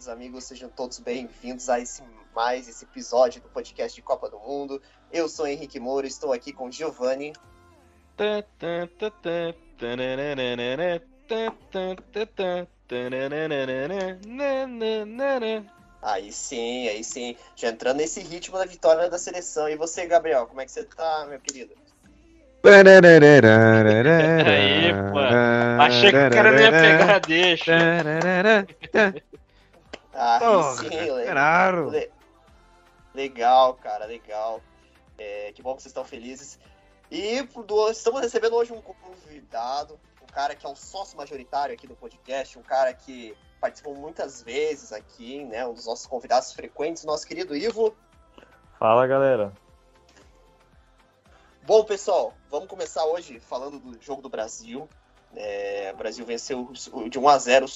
queridos amigos, sejam todos bem-vindos a esse mais esse episódio do podcast de Copa do Mundo. Eu sou Henrique Moura, estou aqui com Giovanni. Aí sim, aí sim. Já entrando nesse ritmo da vitória da seleção. E você, Gabriel, como é que você tá, meu querido? Aí, pô. Achei que o cara não ia pegar, deixa. Aí Porra, sim, le- claro. le- legal, cara, legal. É, que bom que vocês estão felizes. E do- estamos recebendo hoje um convidado, um cara que é um sócio majoritário aqui do podcast, um cara que participou muitas vezes aqui, né? Um dos nossos convidados frequentes, nosso querido Ivo. Fala, galera. Bom, pessoal, vamos começar hoje falando do jogo do Brasil. É, o Brasil venceu de 1 a 0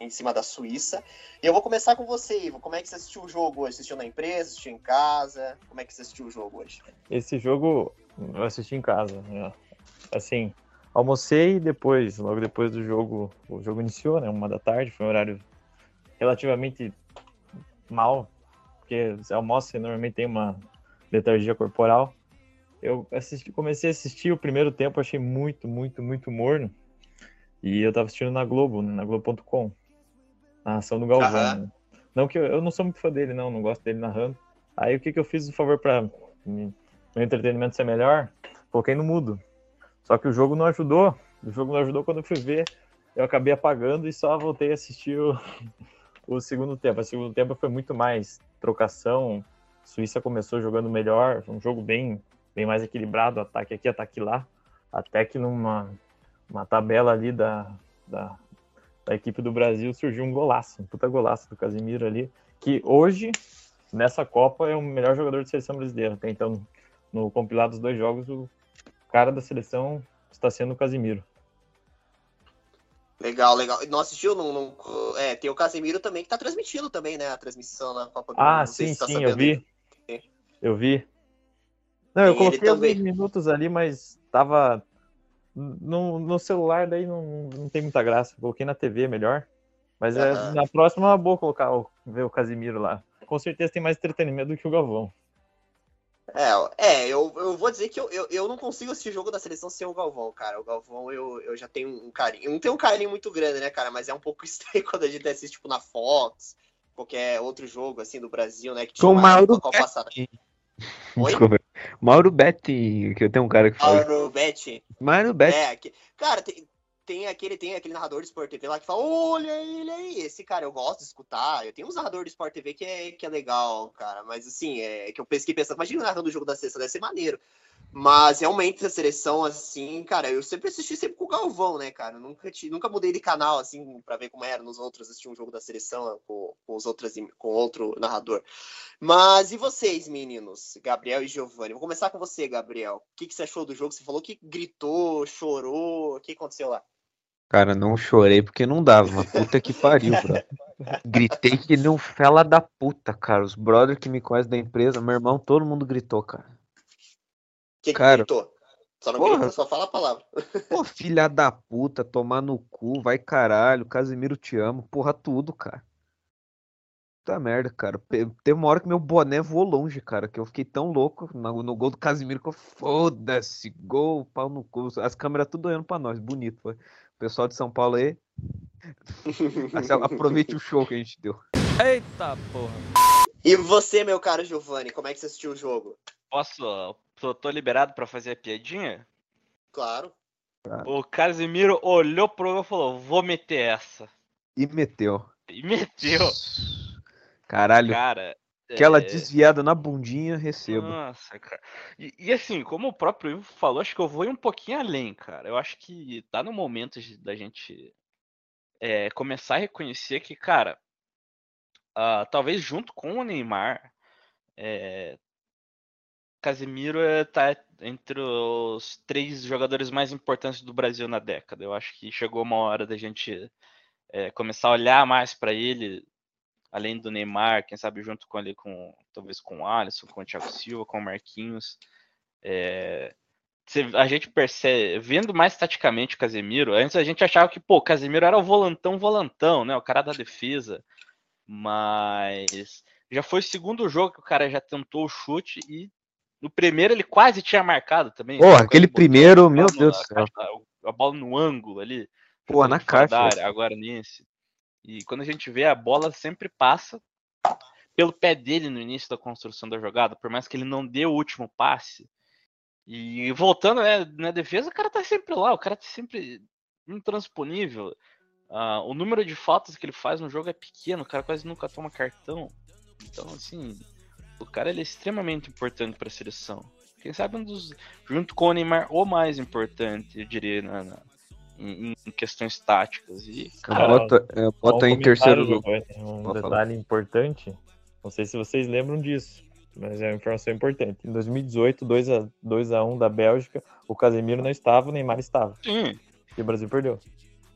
em cima da Suíça. E eu vou começar com você, Ivo. Como é que você assistiu o jogo hoje? Assistiu na empresa? Assistiu em casa? Como é que você assistiu o jogo hoje? Esse jogo eu assisti em casa. né? Assim, almocei depois, logo depois do jogo, o jogo iniciou, né? Uma da tarde, foi um horário relativamente mal, porque você almoça e normalmente tem uma letargia corporal. Eu assisti, comecei a assistir o primeiro tempo, achei muito, muito, muito morno. E eu tava assistindo na Globo, né, na Globo.com. A ação do Galvão. Né? Não que eu, eu não sou muito fã dele, não, não gosto dele narrando. Aí o que que eu fiz, por favor, pra me- meu entretenimento ser melhor? Coloquei no mudo. Só que o jogo não ajudou. O jogo não ajudou quando eu fui ver. Eu acabei apagando e só voltei a assistir o, o segundo tempo. O segundo tempo foi muito mais trocação. A Suíça começou jogando melhor, um jogo bem, bem mais equilibrado, ataque aqui, ataque lá. Até que numa uma tabela ali da, da, da equipe do Brasil surgiu um golaço, um puta golaço do Casimiro ali, que hoje, nessa Copa, é o melhor jogador de seleção brasileira. Até então, no compilado dos dois jogos, o cara da seleção está sendo o Casimiro. Legal, legal. Não assistiu? Não, não- é, tem o Casemiro também que tá transmitindo também, né? A transmissão na Copa do Mundo. Ah, Não sei sim, tá sim, eu sabendo. vi. Eu vi. Não, eu E coloquei também. alguns minutos ali, mas tava no, no celular, daí não, não tem muita graça. Coloquei na TV melhor. Mas é, na próxima é boa colocar o, ver o Casimiro lá. Com certeza tem mais entretenimento do que o Galvão. É, é eu, eu vou dizer que eu, eu, eu não consigo assistir jogo da seleção sem o Galvão, cara. O Galvão eu, eu já tenho um carinho. Eu não tenho um carinho muito grande, né, cara? Mas é um pouco estranho quando a gente assiste, tipo, na Fox, qualquer outro jogo, assim, do Brasil, né? Que tinha Com uma Mauro passada. Oi? Desculpa. Mauro Betti, que eu tenho um cara que fala. Mauro Betti. Mauro Betti. É, que, cara, tem, tem aquele, tem aquele narrador de Sport TV lá que fala, olha ele aí, esse cara eu gosto de escutar. Eu tenho uns narradores de Sport TV que é, que é legal, cara. Mas assim, é que eu pesquei pensando, imagina o jogo da seleção, deve ser maneiro. Mas realmente a seleção, assim, cara, eu sempre assisti sempre com o Galvão, né, cara? Nunca, ti- nunca mudei de canal, assim, pra ver como era nos outros, assistir um jogo da seleção com, com os outros, com outro narrador. Mas e vocês, meninos? Gabriel e Giovanni. Vou começar com você, Gabriel. O que, que você achou do jogo? Você falou que gritou, chorou. O que aconteceu lá? Cara, não chorei porque não dava. Mas puta que pariu, bro. Gritei que nem um fela da puta, cara. Os brothers que me conhecem da empresa, meu irmão, todo mundo gritou, cara. O que, Cara, gritou? Só não porra. grita, só fala a palavra. Pô, filha da puta, tomar no cu, vai caralho. Casimiro, te amo. Porra, tudo, cara. Puta merda, cara. Teve uma hora que meu boné voou longe, cara. Que eu fiquei tão louco no, no gol do Casimiro que eu foda-se, gol, pau no cu. As câmeras tudo olhando pra nós, bonito. Foi. O pessoal de São Paulo aí, aproveite o show que a gente deu. Eita porra. E você, meu caro Giovanni, como é que você assistiu o jogo? Posso? Tô, tô liberado pra fazer a piadinha? Claro. O Casimiro olhou pro eu e falou: vou meter essa. E meteu. E meteu. Caralho, Cara. aquela é, desviada na bundinha, recebo. Nossa, cara. E, e assim, como o próprio Ivo falou, acho que eu vou ir um pouquinho além, cara. Eu acho que tá no momento de- da gente é, começar a reconhecer que, cara, ah, talvez junto com o Neymar, é, Casemiro é, tá entre os três jogadores mais importantes do Brasil na década. Eu acho que chegou uma hora da gente é, começar a olhar mais para ele, além do Neymar, quem sabe junto com ele, com talvez com o Alisson, com o Thiago Silva, com o Marquinhos. É, a gente percebe, vendo mais taticamente o Casemiro, antes a gente achava que, pô, o Casemiro era o volantão, volantão, né? O cara da defesa. Mas já foi o segundo jogo que o cara já tentou o chute e no primeiro ele quase tinha marcado também. Porra, aquele primeiro, meu Deus do céu. A, a, bola no ângulo ali. Porra, na caixa. Agora nesse. E quando a gente vê, a bola sempre passa pelo pé dele no início da construção da jogada, por mais que ele não dê o último passe. E voltando né, na defesa, o cara tá sempre lá, o cara tá sempre intransponível. Uh, o número de faltas que ele faz no jogo é pequeno, o cara quase nunca toma cartão. Então, assim, o cara ele é extremamente importante para a seleção. Quem sabe um dos, junto com o Neymar, o mais importante, eu diria, na, na em, em, questões táticas. E, cara, bota, é, bota um em terceiro lugar. Um detalhe importante, não sei se vocês lembram disso, mas é uma informação importante. Em 2018, 2x1 2 a 1 da Bélgica, o Casemiro não estava, o Neymar estava. Sim. E o Brasil perdeu.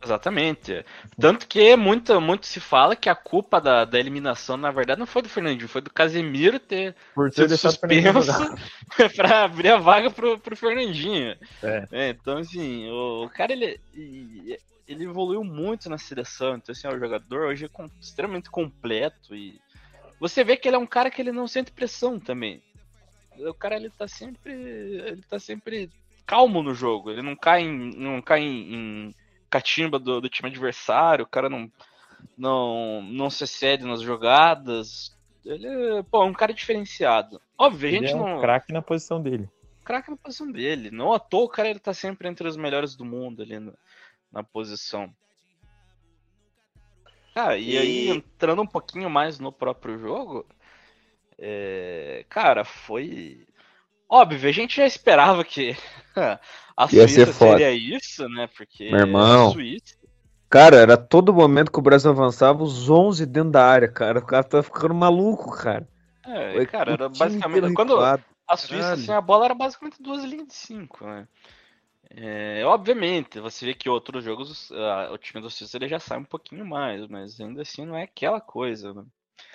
Exatamente. Tanto que muito, muito se fala que a culpa da, da eliminação, na verdade, não foi do Fernandinho, foi do Casemiro ter, Por ter suspenso para abrir a vaga pro, pro Fernandinho. É. É, então, assim, o, o, cara, ele, ele evoluiu muito na seleção. Então, assim, o jogador hoje é extremamente completo e você vê que ele é um cara que ele não sente pressão também. O cara, ele tá sempre, ele tá sempre calmo no jogo. Ele não cai em, não cai em, em catimba do, do, time adversário, o cara não, não, não se excede nas jogadas. Ele é pô, um cara diferenciado. Óbvio, a gente ele é um não. craque na posição dele. Craque na posição dele. Não à toa o cara ele tá sempre entre os melhores do mundo ali na, na posição. Ah, e, e, aí, entrando um pouquinho mais no próprio jogo, é... cara, foi. Óbvio, a gente já esperava que a Suíça seria isso, né? Porque Meu irmão. Suíça. Cara, era todo momento que o Brasil avançava, os 11 dentro da área, cara. O cara tava ficando maluco, cara. É, cara, era basicamente. Quando a Suíça, assim, a bola era basicamente duas linhas de cinco, né? É, obviamente, você vê que outros jogos, uh, o time do Suíça ele já sai um pouquinho mais, mas ainda assim não é aquela coisa, né?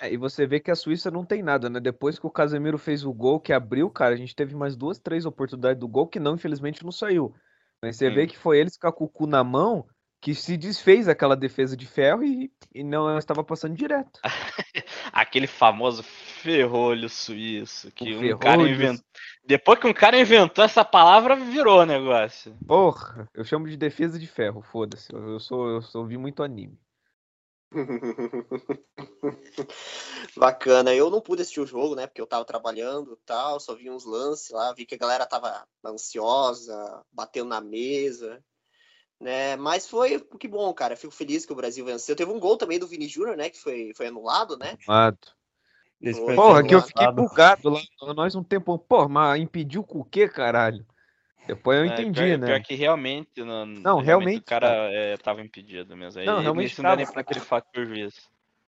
É, e você vê que a Suíça não tem nada, né? Depois que o Casemiro fez o gol que abriu, cara, a gente teve mais duas, três oportunidades do gol que não, infelizmente, não saiu. Mas você Sim. vê que foi eles com a cucu na mão que se desfez aquela defesa de ferro e, e não estava passando direto. Aquele famoso ferrolho suíço que o um ferrolho... cara inventou. Depois que um cara inventou essa palavra, virou negócio. Porra, eu chamo de defesa de ferro, foda-se. Eu, eu, sou, eu sou, vi muito anime. Bacana. Eu não pude assistir o jogo, né? Porque eu tava trabalhando tal, só vi uns lances lá, vi que a galera tava ansiosa, batendo na mesa, né? Mas foi que bom, cara. Fico feliz que o Brasil venceu. Teve um gol também do Vini Júnior, né? Que foi, foi anulado, né? Anulado. Porra, que eu fiquei bugado lá. Nós um tempo. Porra, mas impediu com o quê, caralho? Depois eu é, entendi, pior, né? Pior que realmente. Não, não realmente. O cara é, tava impedido mesmo. Não, Aí, realmente. Isso não dá nem pra aquele fato por juiz.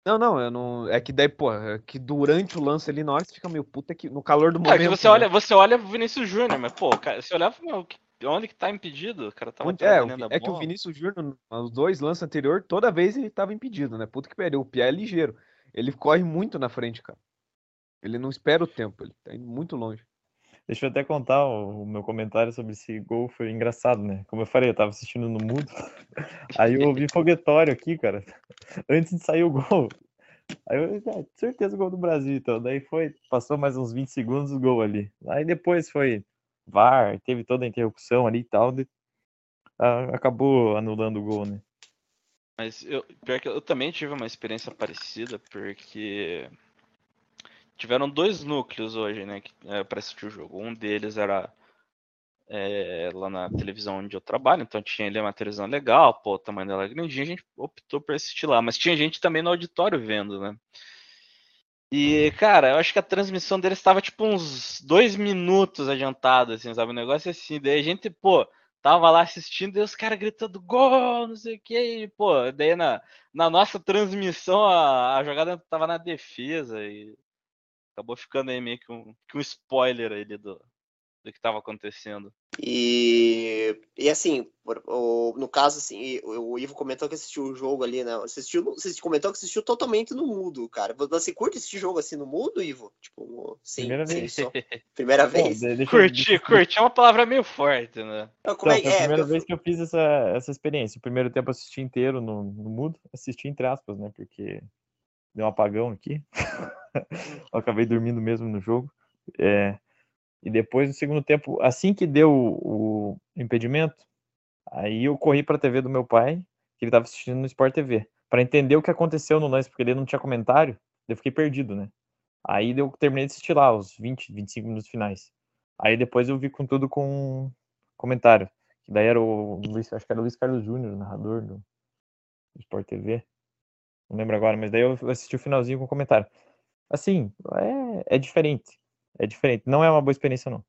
Não, não, eu não. É que daí, pô, é que durante o lance ali, na hora você fica meio puta que no calor do momento. É que você né? olha, você olha o Vinícius Júnior, mas, pô, cara, você olhava, meu, onde que tá impedido? O cara tava É, é que o Vinícius Júnior, os dois lances anterior, toda vez ele tava impedido, né? Puta que pariu. O Pia é ligeiro. Ele corre muito na frente, cara. Ele não espera o tempo, ele tá indo muito longe. Deixa eu até contar o, meu comentário sobre esse gol, foi engraçado, né? Como eu falei, eu tava assistindo no mudo, aí eu ouvi foguetório aqui, cara, antes de sair o gol. Aí eu, ah, certeza o gol do Brasil, então. Daí foi, passou mais uns 20 segundos o gol ali. Aí depois foi VAR, teve toda a interrupção ali e tal, de, ah, acabou anulando o gol, né? Mas eu, pior que eu também tive uma experiência parecida, porque tiveram dois núcleos hoje, né, é, para assistir o jogo. Um deles era é, lá na televisão onde eu trabalho, então tinha ali uma televisão legal, pô, o tamanho dela é grandinha, a gente optou por assistir lá. Mas tinha gente também no auditório vendo, né? E, cara, eu acho que a transmissão deles estava tipo uns dois minutos adiantada, assim, sabe? O negócio é assim, daí a gente, pô, tava lá assistindo e os caras gritando gol, não sei o que, pô, daí na, na nossa transmissão a, a jogada tava na defesa e acabou ficando aí meio que um, que um spoiler aí do, do que estava acontecendo. E, e assim, o, no caso, assim, o, o, Ivo comentou que assistiu o jogo ali, né? Assistiu, você comentou que assistiu totalmente no mudo, cara. Você curte esse jogo assim no mudo, Ivo? Tipo, sim, primeira sim, vez. Só. Primeira vez. Bom, curtir, curtir é uma palavra meio forte, né? Então, como então, é, foi a é, primeira eu... vez que eu fiz essa, essa experiência. O primeiro tempo assisti inteiro no, no mudo, assisti entre aspas, né? Porque deu um apagão aqui. eu acabei dormindo mesmo no jogo. É, e depois, no segundo tempo, assim que deu o, o impedimento, aí eu corri para a TV do meu pai, que ele estava assistindo no Sport TV, para entender o que aconteceu no lance, porque ele não tinha comentário, eu fiquei perdido, né? Aí eu terminei de assistir lá, os 20, 25 minutos finais. Aí depois eu vi com tudo com comentário. Que daí era o Luiz, acho que era o Luiz Carlos Júnior, narrador do, do Sport TV. Não lembro agora, mas daí eu assisti o finalzinho com comentário. Assim, é, é diferente. É diferente. Não é uma boa experiência, não.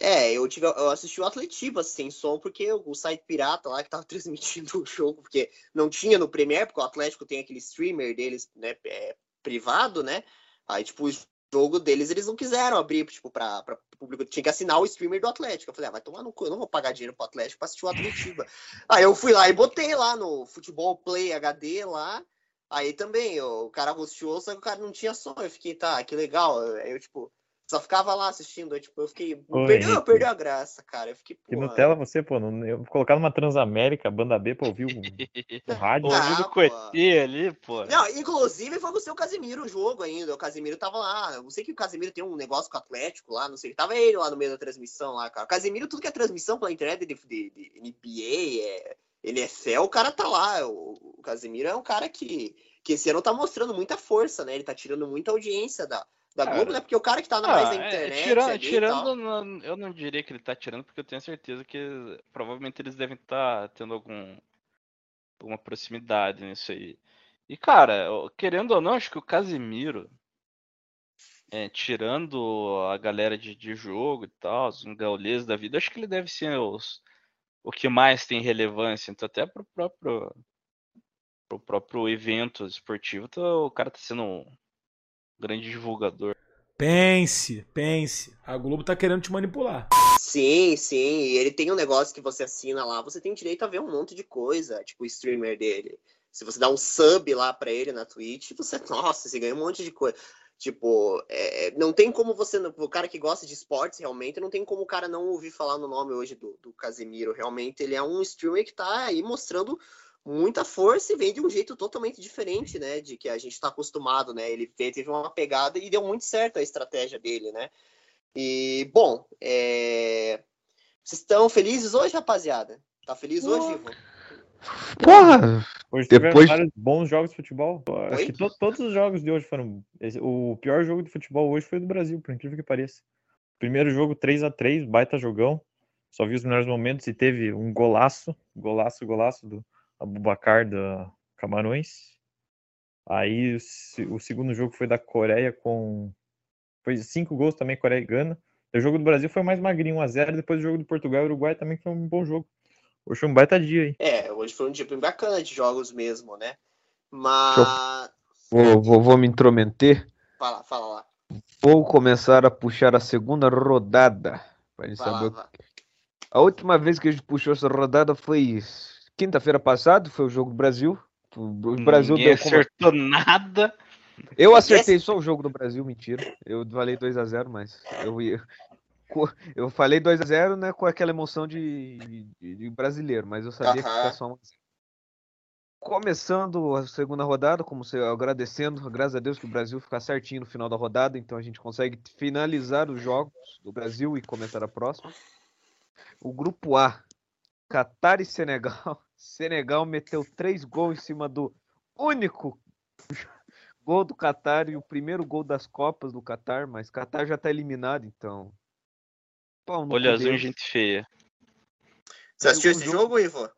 É, eu, tive, eu assisti o Atletiba sem som, porque o site pirata lá que tava transmitindo o jogo, porque não tinha no Premiere, porque o Atlético tem aquele streamer deles, né, é, privado, né? Aí, tipo, jogo deles eles não quiseram abrir, tipo, pra, pra público. Tinha que assinar o streamer do Atlético. Eu falei, ah, vai tomar no cu, eu não vou pagar dinheiro pro Atlético pra assistir o Atletiba. Aí eu fui lá e botei lá no Futebol Play HD lá. Aí também, o cara rosteou, só que o cara não tinha som. Eu fiquei, tá, que legal. Aí eu, tipo, só ficava lá assistindo, tipo, eu fiquei. Oi, perdeu, perdeu a graça, cara. Eu fiquei. Que Nutella você, pô, não, eu colocar numa Transamérica, banda B pra ouvir o, o rádio. Ouvindo o Coetê ali, pô. Não, inclusive foi o seu Casimiro o jogo ainda. O Casimiro tava lá. Eu sei que o Casimiro tem um negócio com o Atlético lá, não sei. Tava ele lá no meio da transmissão lá, cara. O Casimiro, tudo que é transmissão pela internet de, de, de NBA, é, NFL, o cara tá lá. O, o Casimiro é um cara que, que esse ano tá mostrando muita força, né? Ele tá tirando muita audiência da da Globo, né? Porque o cara que tá na mais na ah, é, internet. É, tirando, eu não diria que ele tá tirando, porque eu tenho certeza que provavelmente eles devem estar tá tendo algum, alguma proximidade nisso aí. E, cara, querendo ou não, acho que o Casimiro, é, tirando a galera de, de jogo e tal, os gaulês da vida, acho que ele deve ser os, o que mais tem relevância. Então, até pro próprio, pro próprio evento esportivo, então, o cara tá sendo grande divulgador. Pense, pense. A Globo tá querendo te manipular. Sim, sim. Ele tem um negócio que você assina lá, você tem direito a ver um monte de coisa, tipo o streamer dele. Se você dá um sub lá pra ele na Twitch, você, nossa, você ganha um monte de coisa. Tipo, é, não tem como você. O cara que gosta de esportes, realmente, não tem como o cara não ouvir falar no nome hoje do, do Casemiro. Realmente, ele é um streamer que tá aí mostrando muita força e vem de um jeito totalmente diferente, né? De que a gente está acostumado, né? Ele teve uma pegada e deu muito certo a estratégia dele, né? E, bom, é... vocês estão felizes hoje, rapaziada? Tá feliz hoje, Ivo? Porra! Hoje Depois... vários bons jogos de futebol. Acho que to todos os jogos de hoje foram. O pior jogo de futebol hoje foi do Brasil, por incrível que pareça. Primeiro jogo 3 a 3 baita jogão. Só vi os melhores momentos e teve um golaço, golaço, golaço do, Abubacar da Camarões. Aí o, o, segundo jogo foi da Coreia com. Foi cinco gols também, Coreia e Gana. O jogo do Brasil foi mais magrinho, 1x0. Depois o jogo do Portugal e Uruguai também foi um bom jogo. Hoje foi um baita dia aí. É, hoje foi um dia bem bacana de jogos mesmo, né? Mas. Vou, vou, vou me intrometer. Fala, fala lá. Vou começar a puxar a segunda rodada. Pra gente saber. A última vez que a gente puxou essa rodada foi quinta-feira passada, foi o jogo do Brasil. O Brasil Ninguém deu acertou como... nada. Eu acertei só o jogo do Brasil, mentira. Eu falei 2 a 0 mas eu ia. Eu falei 2 a 0 né, com aquela emoção de, de, de brasileiro, mas eu sabia que ia só 1 Começando a segunda rodada, como você agradecendo, graças a Deus que o Brasil fica certinho no final da rodada, então a gente consegue finalizar os jogos do Brasil e começar a próxima. O grupo A, Catar e Senegal. Senegal meteu três gols em cima do único gol do Catar e o primeiro gol das Copas do Catar, mas Catar já tá eliminado, então. Olha azul, gente feia. Você assistiu esse jogo, Ivo?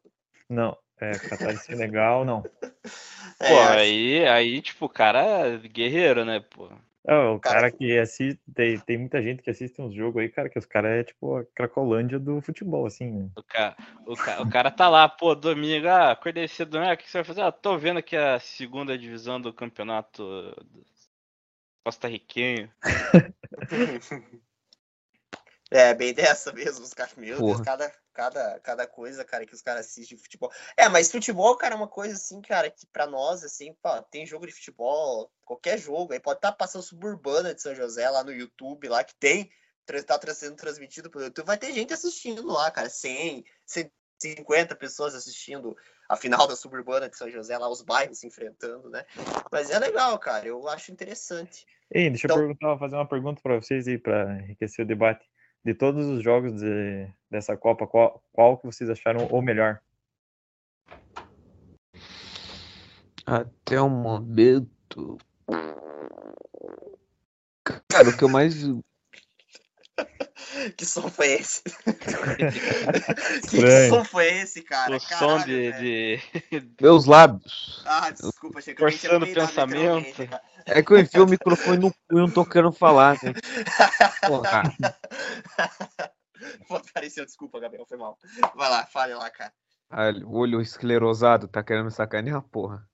Não, é, Catar e Senegal, não. É, pô, aí, aí, tipo, o cara é guerreiro, né, pô? É, o cara, cara que assiste, tem, tem muita gente que assiste uns jogos aí, cara, que os caras é tipo a Cracolândia do futebol, assim, né? O cara, o, cara, o cara tá lá, pô, domingo, ah, acordei cedo, né? O que você vai fazer? Ah, tô vendo aqui a segunda divisão do campeonato costarriquenho. É, bem dessa mesmo, os caras, meu Deus, cada, cada, cada coisa, cara, que os caras assistem de futebol. É, mas futebol, cara, é uma coisa assim, cara, que pra nós, assim, pô, tem jogo de futebol, qualquer jogo, aí pode estar tá passando Suburbana de São José lá no YouTube, lá que tem, tá sendo transmitido pelo YouTube, vai ter gente assistindo lá, cara, 100, 50 pessoas assistindo a final da suburbana de São José, lá os bairros se enfrentando, né? Mas é legal, cara, eu acho interessante. Ei, deixa Então- eu perguntar, fazer uma pergunta para vocês aí, para enriquecer o debate. De todos os jogos de- dessa Copa, qual, qual que vocês acharam o melhor? Até o momento. Cara, o que eu mais. Que som foi esse? que som foi esse, cara? o som Caralho, de, velho. de- Meus lábios. Ah, desculpa, achei que eu Forçando o peidado pensamento. É que eu enfio o microfone no cu e não tô querendo falar, né? Porra. Pô, Apareceu, desculpa, Gabriel, foi mal. Vai lá, fale lá, cara. Caralho, olho esclerosado, tá querendo me sacanear, porra.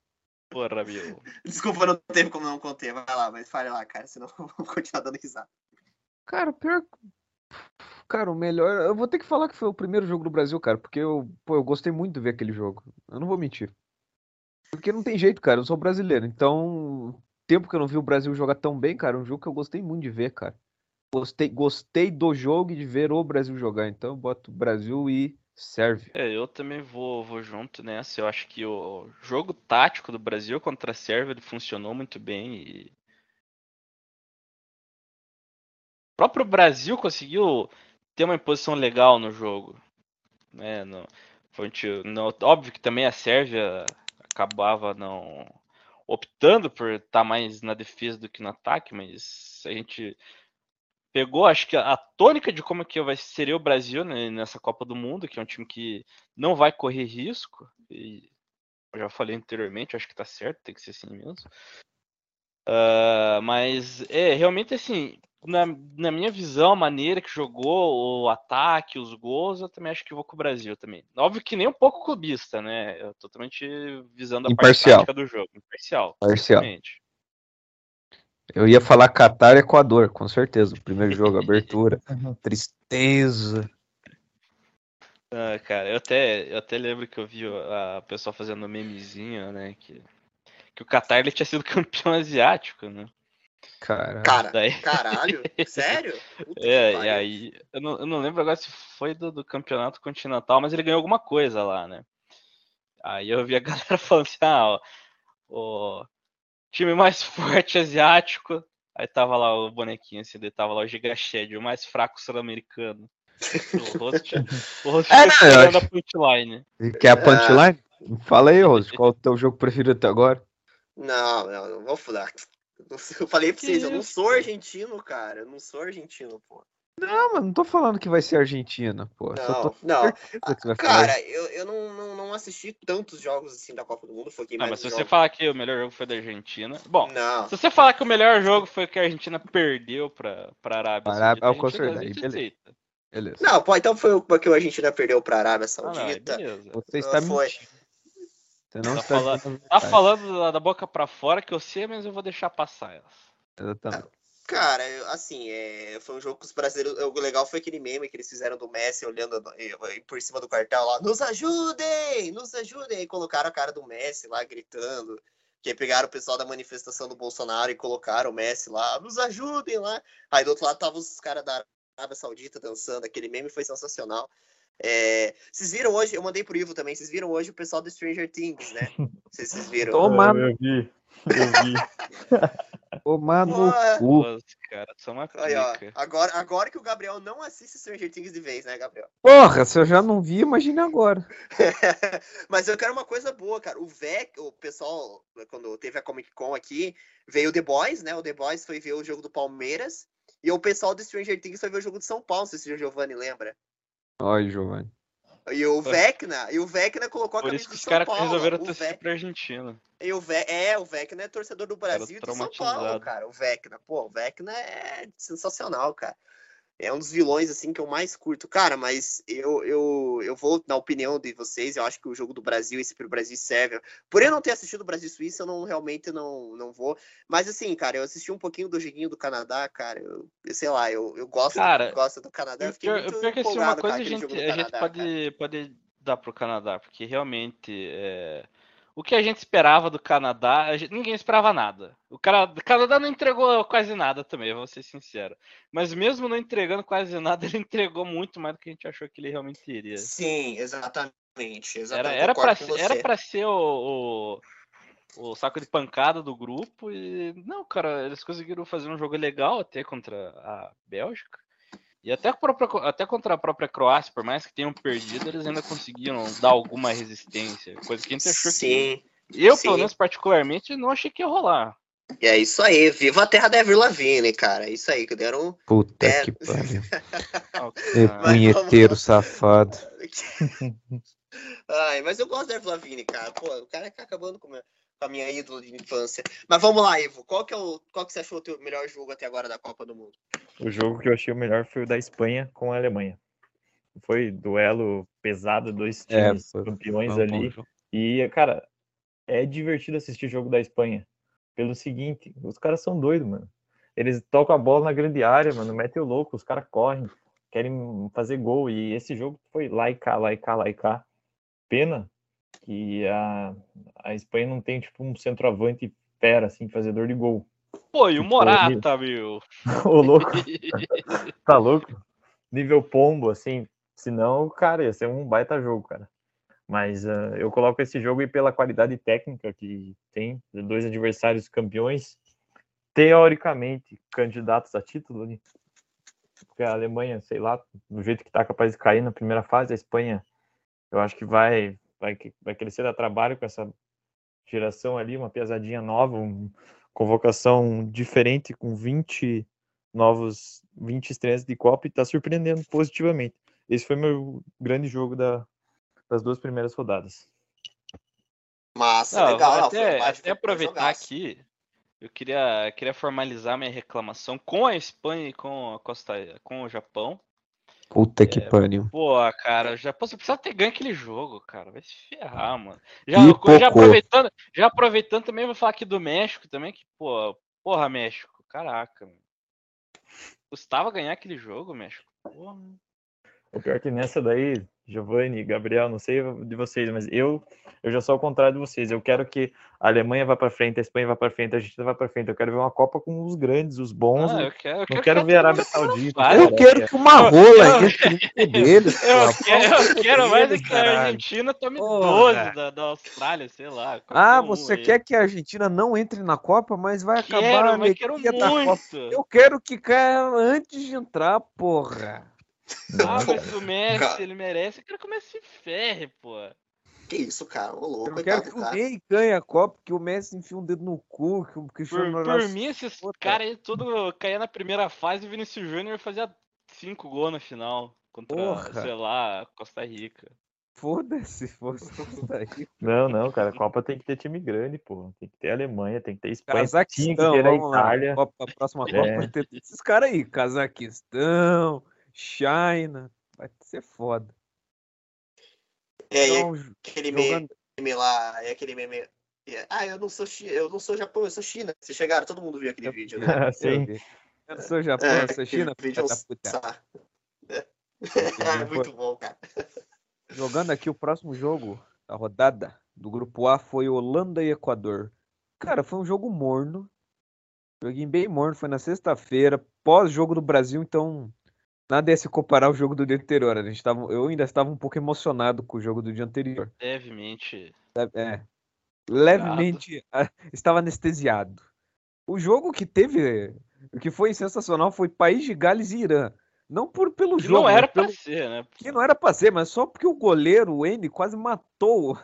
Porra, meu. Desculpa, não teve como não conter. Vai lá, mas fale lá, cara, senão eu vou continuar dando risada. Cara, pior. Cara, o melhor. Eu vou ter que falar que foi o primeiro jogo do Brasil, cara, porque eu, pô, eu gostei muito de ver aquele jogo. Eu não vou mentir. Porque não tem jeito, cara, eu sou brasileiro. Então, tempo que eu não vi o Brasil jogar tão bem, cara, é um jogo que eu gostei muito de ver, cara. Gostei, gostei do jogo e de ver o Brasil jogar. Então, eu boto Brasil e Sérvia. É, eu também vou, vou junto nessa. Eu acho que o jogo tático do Brasil contra a Sérvia funcionou muito bem e. próprio Brasil conseguiu ter uma imposição legal no jogo. Né? No, no- óbvio que também a Sérvia acabava não optando por estar mais na defesa do que no ataque, mas a gente pegou, acho que a, tônica de como que vai seria o Brasil né, nessa Copa do Mundo, que é um time que não vai correr risco, e eu já falei anteriormente, acho que tá certo, tem que ser assim mesmo. Ah, mas é realmente assim, na, na minha visão, a maneira que jogou, o ataque, os gols, eu também acho que vou com o Brasil também. Óbvio que nem um pouco clubista, né? Eu tô totalmente visando a Imparcial. parte do jogo. Imparcial. Parcial. Exatamente. Eu ia falar Catar e Equador, com certeza. Primeiro jogo, abertura. Tristeza. Ah, cara, eu até, eu até lembro que eu vi o a pessoa fazendo memezinho, né? Que, que o Qatar ele tinha sido campeão asiático, né? Cara. Cara, Daí- caralho? Sério? Puta que É, e aí, eu não, eu não lembro agora se foi do, do campeonato continental, mas ele ganhou alguma coisa lá, né? Aí eu vi a galera falando assim, ah, ó, o time mais forte asiático, aí tava lá o bonequinho assim, daí tava lá o Giga Shed, o mais fraco sul-americano. O host, o host É, não, eu esperando acho- a punchline. Quer a punchline? Fala aí, Rose, qual o teu jogo preferido até agora? Não, não, não vou falar. Eu falei pra Que vocês, eu não isso? sou argentino, cara. Eu não sou argentino, pô. Não, mas não tô falando que vai ser Argentina, pô. Só tô Não, não. que falar Cara, eu, eu não, não, não assisti tantos jogos assim da Copa do Mundo. Foquei Não, mas se você jogos. falar que o melhor jogo foi da Argentina. Bom, Não. se você falar que o melhor jogo foi que a Argentina perdeu pra, pra Arábia Arábia, Saudita, ah, com certeza, beleza. Beleza. Não, pô, então foi o porque a Argentina perdeu pra Arábia Ah, não, Saudita. beleza. Você está Foi. mentindo. Você não Tá está falando- Tá falando da, da boca pra fora que eu sei, mas eu vou deixar passar elas. Exatamente. Cara, eu- assim, é, foi um jogo que os brasileiros. O legal foi aquele meme que eles fizeram do Messi olhando por cima do quartel lá. Nos ajudem! Nos ajudem! E colocaram a cara do Messi lá gritando. Que pegaram o pessoal da manifestação do Bolsonaro e colocaram o Messi lá. Nos ajudem lá! Aí do outro lado estavam os caras da Arábia Saudita dançando. Aquele meme foi sensacional. É, vocês viram hoje, eu mandei pro Ivo também, vocês viram hoje o pessoal do Stranger Things, né? Se vocês viram. Toma. Eu, eu vi, eu vi. Tomar no cu. Cara, são uma Aí, ó, agora, agora que o Gabriel não assiste Stranger Things de vez, né, Gabriel? Porra, se eu já não vi, imagina agora. Mas eu quero uma coisa boa, cara. O VEC, o pessoal, quando teve a Comic Con aqui, veio o The Boys, né? O The Boys foi ver o jogo do Palmeiras. E o pessoal do Stranger Things foi ver o jogo do São Paulo, se o Giovanni lembra. Olha, Giovanni. E o. Vecna, e o Vecna colocou a Por camisa isso que do os São caras Paulo. resolveram o torcer Vec- pra Argentina. e o Ve é, o Vecna é torcedor do Brasil e do São Paulo, cara. O Vecna, pô, o Vecna é sensacional, cara. É um dos vilões, assim, que eu mais curto. Cara, mas eu, eu, eu vou na opinião de vocês. Eu acho que o jogo do Brasil, esse pro Brasil serve. Por eu não ter assistido o Brasil e Suíça, eu não realmente não, não vou. Mas assim, cara, eu assisti um pouquinho do joguinho do Canadá, cara. Eu, eu sei lá, eu, eu gosto, Cara, do, gosto do Canadá. Eu fiquei pior, muito que assim, uma empolgado com coisa a aquele gente, jogo do a gente Canadá, cara. pode, pode dar pro Canadá, porque realmente é, o que a gente esperava do Canadá, gente- ninguém esperava nada. O, cara, o Canadá não entregou quase nada também, vou ser sincero. Mas mesmo não entregando quase nada, ele entregou muito mais do que a gente achou que ele realmente iria. Sim, exatamente. Era, exatamente era, pra ser o, o, o saco de pancada do grupo e. Não, cara, eles conseguiram fazer um jogo legal até contra a Bélgica. E até, a própria, até contra a própria Croácia, por mais que tenham perdido, eles ainda conseguiram dar alguma resistência. Coisa que a gente achou que. Sim, Eu, sim. pelo menos, particularmente, não achei que ia rolar. e é isso aí. Viva a terra da Avril Lavigne, cara. É isso aí, que deram. Puta É. que pariu. É punheteiro safado. Ai, mas eu gosto da Avril Lavigne, cara. Pô, o cara tá acabando com a minha, com a minha ídola de infância. Mas vamos lá, Ivo. Qual que, é o, qual que você achou o teu melhor jogo até agora da Copa do Mundo? O jogo que eu achei o melhor foi o da Espanha com a Alemanha. Foi duelo pesado, dois É, times foi- campeões Foi ali. E, cara, é divertido assistir jogo da Espanha. Pelo seguinte, os caras são doidos, mano. Eles tocam a bola na grande área, mano, metem o louco, os caras correm, querem fazer gol. E esse jogo foi lá e cá, lá e cá, lá e cá. Pena que a, a Espanha não tem, tipo, um centroavante fera, assim, fazedor de gol. Pô, e o Tipo, Morata, meu. Ô, louco, tá louco? Nível pombo, assim. Senão, cara, ia ser um baita jogo, cara. Mas ah, eu coloco esse jogo aí pela qualidade técnica que tem, dois adversários campeões, teoricamente candidatos a título, né? Porque a Alemanha, sei lá, do jeito que tá capaz de cair na primeira fase, a Espanha, eu acho que vai, vai, vai crescer a trabalho com essa geração ali, uma pesadinha nova, uma convocação diferente, com 20 novos 20 estrelas de Copa e tá surpreendendo positivamente. Esse foi meu grande jogo da, das duas primeiras rodadas. Massa, Não, legal. Não, até, até aproveitar aqui, eu queria, queria formalizar minha reclamação com a Espanha e com a Costa, com o Japão. Puta que pariu. Pô, cara, o Japão você precisa ter ganho aquele jogo, cara. Vai se ferrar, mano. Já, já aproveitando, já aproveitando também, vou falar aqui do México também, que, pô, porra, México, caraca, mano. Custava ganhar aquele jogo, México. Porra. O pior é que nessa daí, Giovanni, Gabriel, não sei de vocês, mas eu eu já sou ao contrário de vocês. Eu quero que a Alemanha vá para frente, a Espanha vá para frente, a Argentina vá para frente. Eu quero ver uma Copa com os grandes, os bons. Ah, eu quero, eu não quero, quero ver a Arábia Saudita. Eu cara. quero que uma rola cu deles. Eu porra. quero, eu quero mais é deles, que a. Argentina tome Porra. 12 da, da Austrália, sei lá. Ah, você aí. quer que a Argentina não entre na Copa, mas vai acabar Quero, a mas quero da Copa. muito. Eu quero que caia antes de entrar, porra. Ah, Não, mas o Messi, Cara. ele merece. Eu quero que o Messi se ferre, pô. Que isso, cara? Ô, louco, Eu quero que o cara. Ney ganhe a Copa, que o Messi enfie um dedo no cu, que o Cristiano Por, por mim, esses caras aí tudo caía na primeira fase e o Vinícius Júnior fazia cinco gols na final. Contra, Porra. sei lá, Costa Rica. Foda-se, fosse Costa Rica. Não, não, cara. A Copa tem que ter time grande, pô. Tem que ter Alemanha, tem que ter Espanha, tinha que Cazaquistão, ter a vamos lá. Itália. Copa, a próxima Copa É. vai ter esses caras aí. Cazaquistão, China. Vai ser foda. É, Então, aquele jogando... meme lá, é aquele meme. é, Ah, eu não sou Chi- eu não sou Japão, eu sou China. Vocês chegaram, todo mundo viu aquele Eu- vídeo, né? Eu, Sim. eu não sou Japão, É, eu sou China, vídeo é um da puta. É muito bom, cara. Jogando aqui o próximo jogo da rodada do grupo A foi Holanda e Equador. Cara, foi um jogo morno. Joguinho bem morno, foi na sexta-feira, pós-jogo do Brasil, então nada ia se comparar ao jogo do dia anterior. A gente tava, eu ainda estava um pouco emocionado com o jogo do dia anterior. Levemente. É, levemente ah, estava anestesiado. O jogo que teve, o que foi sensacional foi País de Gales e Irã. Não por pelo Que jogo, não era pra pelo, ser, né? que não era pra ser, mas só porque o goleiro, o N, quase matou.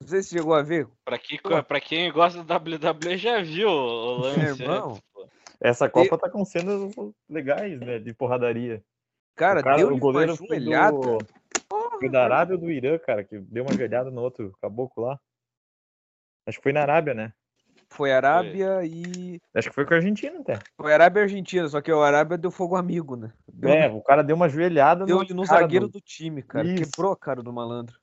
Não sei se chegou a ver. Pra quem, Pô. pra quem gosta da WWE já viu o lance irmão. antes, pô. Essa Copa tá com cenas legais, né? De porradaria. Cara, o, cara, deu o uma goleiro foi joelhada. do, foi da Arábia ou do Irã, cara, que deu uma joelhada no outro caboclo lá. Acho que foi na Arábia, né? Foi Arábia e. Acho que foi com a Argentina até. Foi Arábia e Argentina, só que o Arábia deu fogo amigo, né? Deu, É, o cara deu uma joelhada deu no, no zagueiro do- do time, cara. Isso. Quebrou a cara do malandro.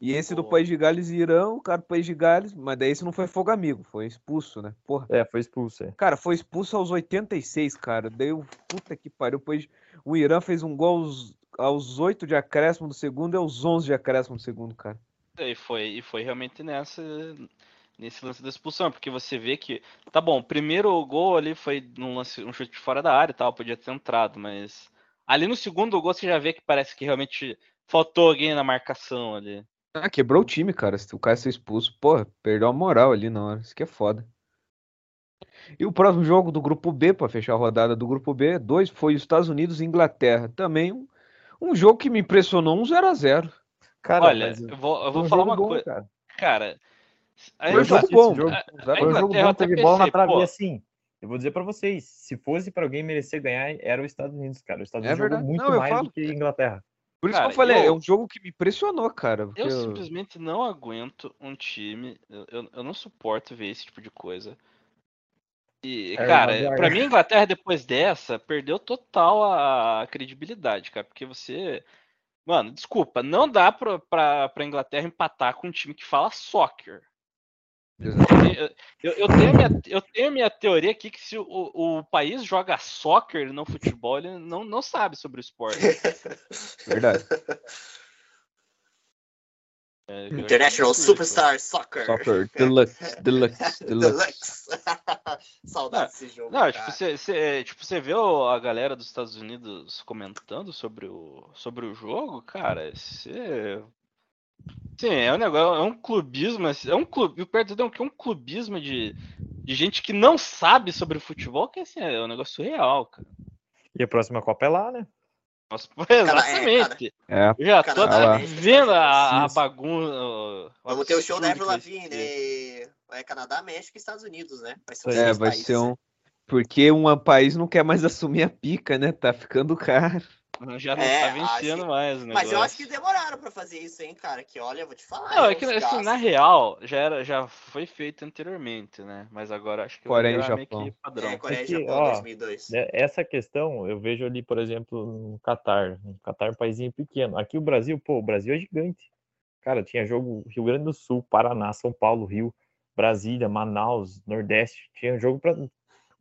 E esse do. País de Gales e Irã, o cara do País de Gales, mas daí esse não foi fogo amigo, foi expulso, né? Porra. É, foi expulso, é. Cara, foi expulso aos 86, cara. Deu puta que pariu. Pois o Irã fez um gol aos, aos 8 de acréscimo do segundo e aos 11 de acréscimo do segundo, cara. E foi, e foi realmente nessa nesse lance da expulsão, porque você vê que, tá bom, o primeiro gol ali foi num lance, um chute fora da área e tal, podia ter entrado, mas ali no segundo gol você já vê que parece que realmente faltou alguém na marcação ali. Ah, quebrou o time, cara. Se o cara ser expulso, porra, perdeu a moral ali na hora. Isso que é foda. E o próximo jogo do grupo B, para fechar a rodada do grupo B, dois foi os Estados Unidos e Inglaterra. Também um, um jogo que me impressionou, um 0 a 0 Cara, Olha, mas eu vou, eu vou um falar uma bom, coisa. cara. Cara, a Foi um jogo bom. jogo. a- a Foi um jogo Inglaterra bom, teve bola na trave. pô, E assim, eu vou dizer pra vocês, se fosse pra alguém merecer ganhar, era os Estados Unidos, cara. Os Estados É Unidos jogou verdade. muito Não, mais falo. do que a Inglaterra. Por isso Cara, que eu falei, é eu- um jogo que me impressionou, cara. Eu eu- simplesmente não aguento um time. Eu, eu, eu não suporto ver esse tipo de coisa. E, É, cara, mas- pra mim a Inglaterra depois dessa perdeu total a credibilidade, cara. Porque você. Mano, desculpa, não dá pra, pra, pra Inglaterra empatar com um time que fala soccer. Eu, eu, tenho a minha, eu tenho minha teoria aqui que se o, o país joga soccer, não futebol, ele não, não sabe sobre o esporte. Verdade. É, acho International Superstar Soccer. Soccer, Deluxe, Deluxe, Deluxe. Deluxe. Saudade desse jogo. Não, tipo, você, você, tipo, você vê a galera dos Estados Unidos comentando sobre o, sobre o jogo, cara, você. Sim, é um negócio, é um clubismo, assim, é um clube, perdão, que é um clubismo de, de gente que não sabe sobre futebol, que assim, é um negócio surreal, cara. E a próxima Copa é lá, né? Nossa, é, exatamente. É, Eu já tô Canadá, até México, vendo a, a bagunça. o Vamos ter o show da Avril Lavigne, né? É Canadá, México e Estados Unidos, né? Vai ser, é, vai países. ser um. Porque um país não quer mais assumir a pica, né? Tá ficando caro. Já não É, tá vencendo acho- mais o Mas eu acho que demoraram pra fazer isso, hein, cara? Que olha, eu vou te falar. Não, é que assim, na real, já, era, já foi feito anteriormente, né? Mas agora acho que Coreia e virar meio Japão. que padrão. É, Coreia e É que, Japão, ó, 2002. né, Essa questão eu vejo ali, por exemplo, no Catar. No Catar é um paísinho pequeno. Aqui o Brasil, pô, o Brasil é gigante. Cara, tinha jogo Rio Grande do Sul, Paraná, São Paulo, Rio, Brasília, Manaus, Nordeste. Tinha jogo para. O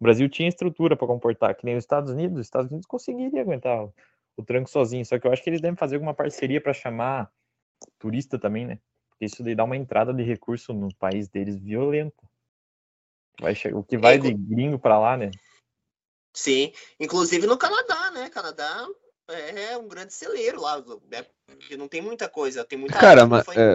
Brasil tinha estrutura para comportar, que nem os Estados Unidos. Os Estados Unidos conseguiria aguentar o, tranco sozinho. Só que eu acho que eles devem fazer alguma parceria para chamar turista também, né? Porque isso daí dá uma entrada de recurso no país deles violenta. Vai che- O que vai É, de gringo para lá, né? Sim, inclusive no Canadá, né? Canadá é um grande celeiro lá? Porque não tem muita coisa, tem muita Cara, mas, foi- é,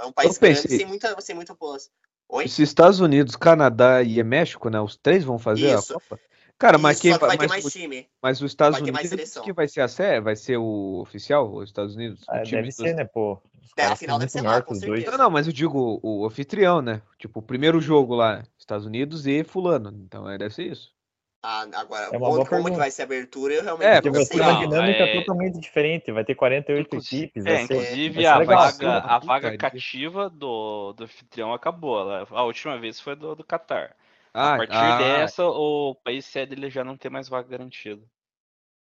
é um país pensei- grande sem muita, sem muita população. Oi? Se Estados Unidos, Canadá e México, né? Os três vão fazer Isso. a Copa. Cara, mas Isso, quem vai ter mas, mais o- time. mas os Estados vai ter mais Unidos que vai ser a série, vai ser o oficial, os Estados Unidos. o Ah, time deve dos- ser, né, pô? É, afinal são deve ser lá, com dois. Não, não, mas eu digo o, o anfitrião, né? Tipo, o primeiro jogo lá, Estados Unidos e fulano. Então é, deve ser isso. Ah, agora, É como que vai ser a abertura, eu realmente É, não Porque vai ser uma Não, dinâmica é- totalmente diferente. Vai ter 48 Inclusive- equipes. É, ser... inclusive a legal. vaga, a vaga putaria. cativa do, do anfitrião acabou. A última vez foi do, do Qatar. Ah, a partir ah, dessa, o país sede ele já não tem mais vaga garantida.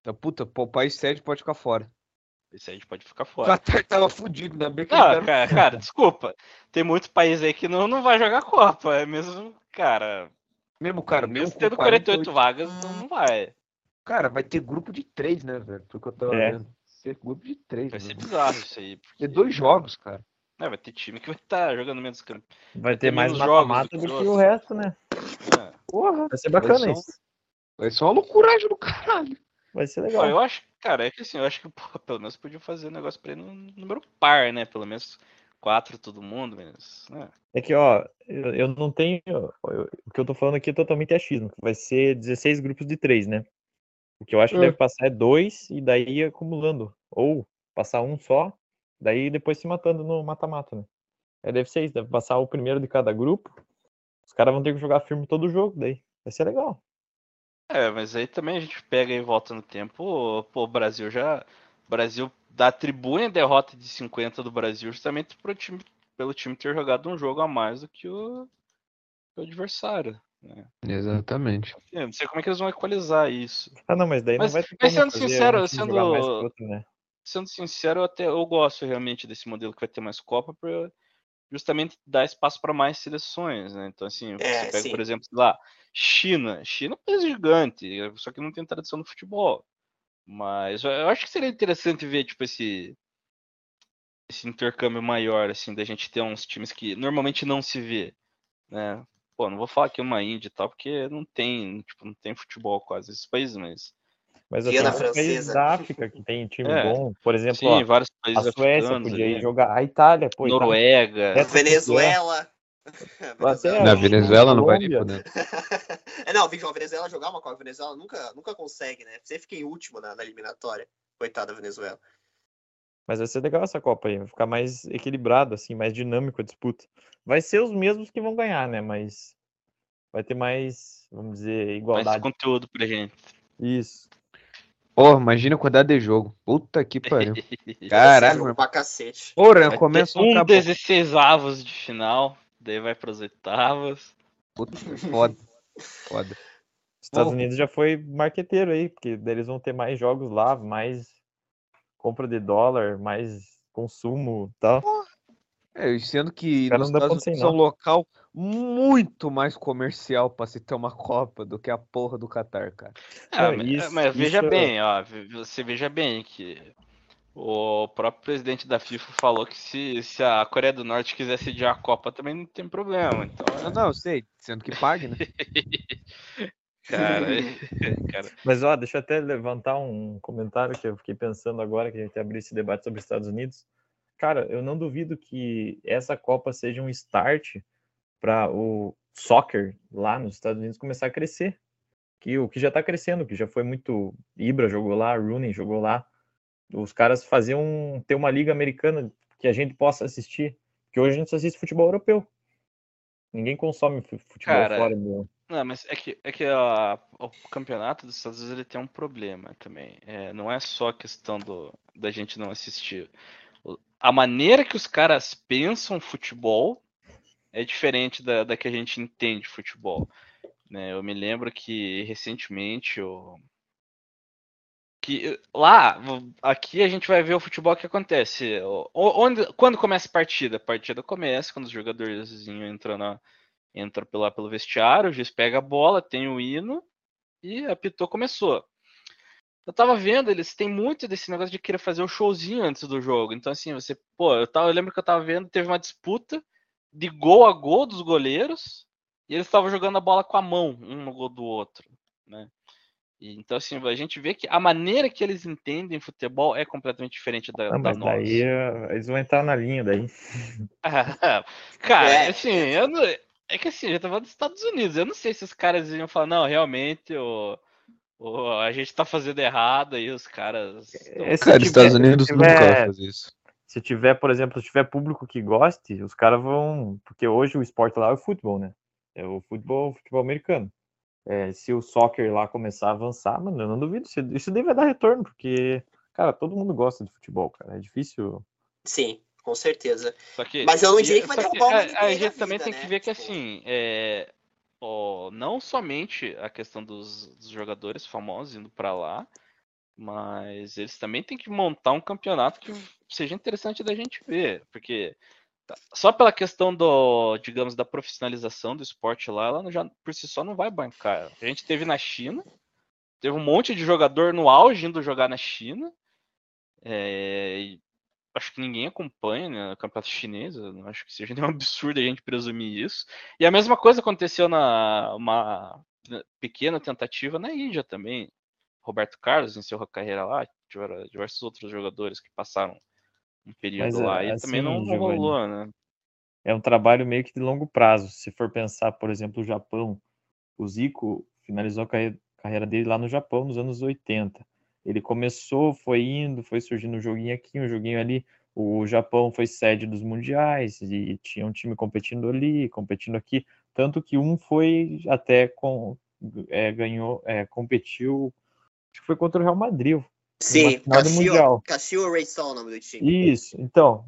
Então, puta, pô, o país sede pode ficar fora. O país sede pode ficar O fora. Qatar tava fudido, né? Bem que Não, cara, cara, desculpa. Tem muito país aí que não, não vai jogar Copa. É mesmo, cara. Mesmo, cara, mesmo com tendo 48 vagas, não, não vai. Cara, vai ter grupo de três, né, velho? Porque eu tava É. vendo. Vai ter grupo de três. Vai ser né? bizarro isso aí. Ter porque- dois jogos, cara. É, vai ter time que vai estar jogando menos campo. Vai ter ter mais menos mata-mata do do que o resto, né? É. Porra. Vai ser bacana Vai ser um- isso. Vai ser uma loucuragem do caralho. Vai ser legal. eu acho, cara, é que assim, eu acho que pô, pelo menos podia fazer um negócio pra ir no número par, né? Pelo menos quatro todo mundo, mas. né? É que, ó, eu, eu não tenho. eu- o que eu tô falando aqui é totalmente achismo. Vai ser 16 grupos de 3, né? O que eu acho que Hum. deve passar é dois e daí ir acumulando. Ou passar um só, daí depois se matando no mata-mata, né? É, deve ser isso, deve passar o primeiro de cada grupo. Os caras vão ter que jogar firme todo o jogo, daí. Vai ser legal. É, mas aí também a gente pega e volta no tempo. Pô, o Brasil já. O Brasil dá atribui a derrota de 50 do Brasil justamente pro time, pelo time ter jogado um jogo a mais do que o, o adversário. Né? Exatamente. Eu não sei como é que eles vão equalizar isso. Ah, não, mas daí Mas- não vai ter mas como sendo fazer sincero, um time jogar mais que o sendo- outro, né? Sendo sincero, eu até eu gosto realmente desse modelo que vai ter mais Copa para justamente dar espaço para mais seleções, né? Então assim, É, você pega, sim. por exemplo, lá, China. China é um país gigante, só que não tem tradição no futebol. Mas eu- acho que seria interessante ver tipo esse esse intercâmbio maior, assim, da gente ter uns times que normalmente não se vê, né? Pô, não vou falar que uma Índia e tal, porque não tem, tipo, não tem futebol quase esses países, mas Mas Guiana até países Francesa. da África que tem time É. bom. Por exemplo, sim, ó, vários a Suécia africanos podia ir jogar. A Itália, pô. Itália- Noruega. É, Venezuela. Até Na a Venezuela não vai nem poder. é, não, Vitor, a Venezuela jogar uma Copa, a Venezuela nunca, nunca consegue, né? Você fica em último na, na eliminatória. Coitada da Venezuela. Mas vai ser legal essa Copa aí, vai ficar mais equilibrado, assim, mais dinâmico a disputa. Vai ser os mesmos que vão ganhar, né? Mas vai ter mais, vamos dizer, Mais igualdade. conteúdo pra gente. Isso. Porra, imagina a quantidade de jogo. Puta que pariu. Caralho, pra cacete. Porra, começa um outra 16 avos de final, daí vai pras oitavas. Puta, foda. Foda. Estados Porra. Unidos já foi marqueteiro aí, porque daí eles vão ter mais jogos lá, mais compra de dólar, mais consumo e tal. É, e sendo que nos Estados Unidos é um local muito mais comercial pra se ter uma Copa do que a porra do Catar, cara. Ah, mas, isso- mas veja isso é- bem, ó, você veja bem que o próprio presidente da FIFA falou que se, se a Coreia do Norte quiser sediar a Copa também não tem problema. Então, Não, não, eu sei, sendo que pague, né? cara, cara, Mas ó, deixa eu até levantar um comentário que eu fiquei pensando agora que a gente abriu esse debate sobre os Estados Unidos. Cara, eu não duvido que essa Copa seja um start para o soccer lá nos Estados Unidos começar a crescer. Que o que já está crescendo, que já foi muito Ibra jogou lá, Rooney jogou lá. Os caras faziam ter uma liga americana que a gente possa assistir, que hoje a gente só assiste futebol europeu. Ninguém consome fu- futebol Cara, fora do Não, mas é que, é que a- o campeonato dos Estados Unidos ele tem um problema também. É, não é só a questão do, da gente não assistir. A maneira que os caras pensam futebol é diferente da, da que a gente entende futebol. né? Eu me lembro que recentemente o que lá aqui a gente vai ver o futebol que acontece. Onde, quando começa a partida? A partida começa quando os jogadores entram na, entra pela, pelo vestiário, o juiz pega a bola, tem o hino e apitou, começou. Eu tava vendo, eles têm muito desse negócio de querer fazer o showzinho antes do jogo. Então, assim, você, pô, eu, tava, eu lembro que eu tava vendo, teve uma disputa de gol a gol dos goleiros e eles estavam jogando a bola com a mão, um no gol do outro, né? E, então, assim, a gente vê que a maneira que eles entendem futebol é completamente diferente da, Ah, da mas nossa. daí eh, eles vão entrar na linha daí. Cara, É. assim, eu não, é que assim, a gente tá falando dos Estados Unidos. Eu não sei se os caras iam falar, não, realmente, o, o- a gente tá fazendo errado aí, os caras. tão- É, se Cara, Estados se Unidos nunca vai fazer isso. Se tiver, por exemplo, se tiver público que goste, os caras vão. Porque hoje o esporte lá é o futebol, né? É o futebol, o futebol americano. É, se o soccer lá começar a avançar, mano, eu não duvido. Isso, vai dar retorno, porque, cara, todo mundo gosta de futebol, cara. É difícil. Sim, com certeza. Só que, Mas eu não diria que vai derrubar uma a- A, gente da também vida, tem né? que ver que, Tipo- assim, é, ó, não somente a questão dos, dos jogadores famosos indo pra lá, mas eles também têm que montar um campeonato que seja interessante da gente ver, porque tá- só pela questão do, digamos, da profissionalização do esporte lá, ela já por si só não vai bancar. A gente teve na China, teve um monte de jogador no auge indo jogar na China, é, acho que ninguém acompanha né, o campeonato chinês, não acho que seja nenhum absurdo a gente presumir isso. E a mesma coisa aconteceu na uma pequena tentativa na Índia também. Roberto Carlos encerrou a carreira lá, tiveram diversos outros jogadores que passaram um período Mas, lá e assim, também não, não Giovanni, rolou, né? É um trabalho meio que de longo prazo. Se for pensar, por exemplo, o Japão, o Zico finalizou a carre- carreira dele lá no Japão nos anos 80. Ele começou, foi indo, foi surgindo um joguinho aqui, um joguinho ali. O Japão foi sede dos mundiais e tinha um time competindo ali, competindo aqui. Tanto que um foi até com, é, ganhou, é, competiu, acho que foi contra o Real Madrid. Sim. Cassio, Cassio Rayson é o nome do time. Isso, então.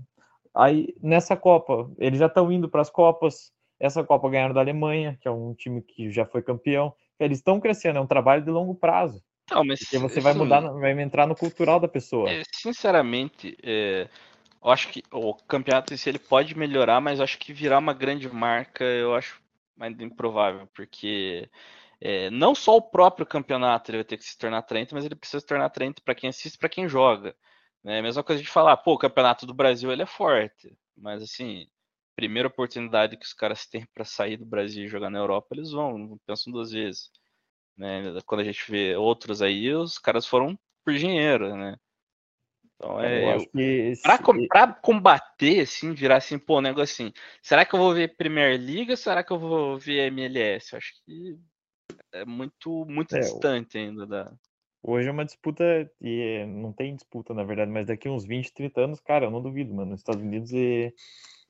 Aí nessa Copa, eles já estão indo para as Copas. Essa Copa ganharam da Alemanha, que é um time que já foi campeão. Eles estão crescendo, é um trabalho de longo prazo. Não, mas Porque você vai mudar, vai entrar no cultural da pessoa. É, sinceramente, é, eu acho que o campeonato em si ele pode melhorar, mas eu acho que virar uma grande marca eu acho ainda improvável, porque é, não só o próprio campeonato ele vai ter que se tornar atraente, mas ele precisa se tornar atraente para quem assiste, para quem joga. É a mesma coisa de falar, pô, o campeonato do Brasil ele é forte, mas assim, primeira oportunidade que os caras têm para sair do Brasil e jogar na Europa, eles vão, não pensam duas vezes. Né? Quando a gente vê outros aí, os caras foram por dinheiro, né? Então é. Esse- pra combater, assim, virar assim, pô, um negócio assim, será que eu vou ver Premier League ou será que eu vou ver MLS? Eu acho que é muito, muito É, distante ainda da. Hoje é uma disputa, e é- não tem disputa, na verdade, mas daqui uns 20, 30 anos, cara, eu não duvido, mano. Nos Estados Unidos, e-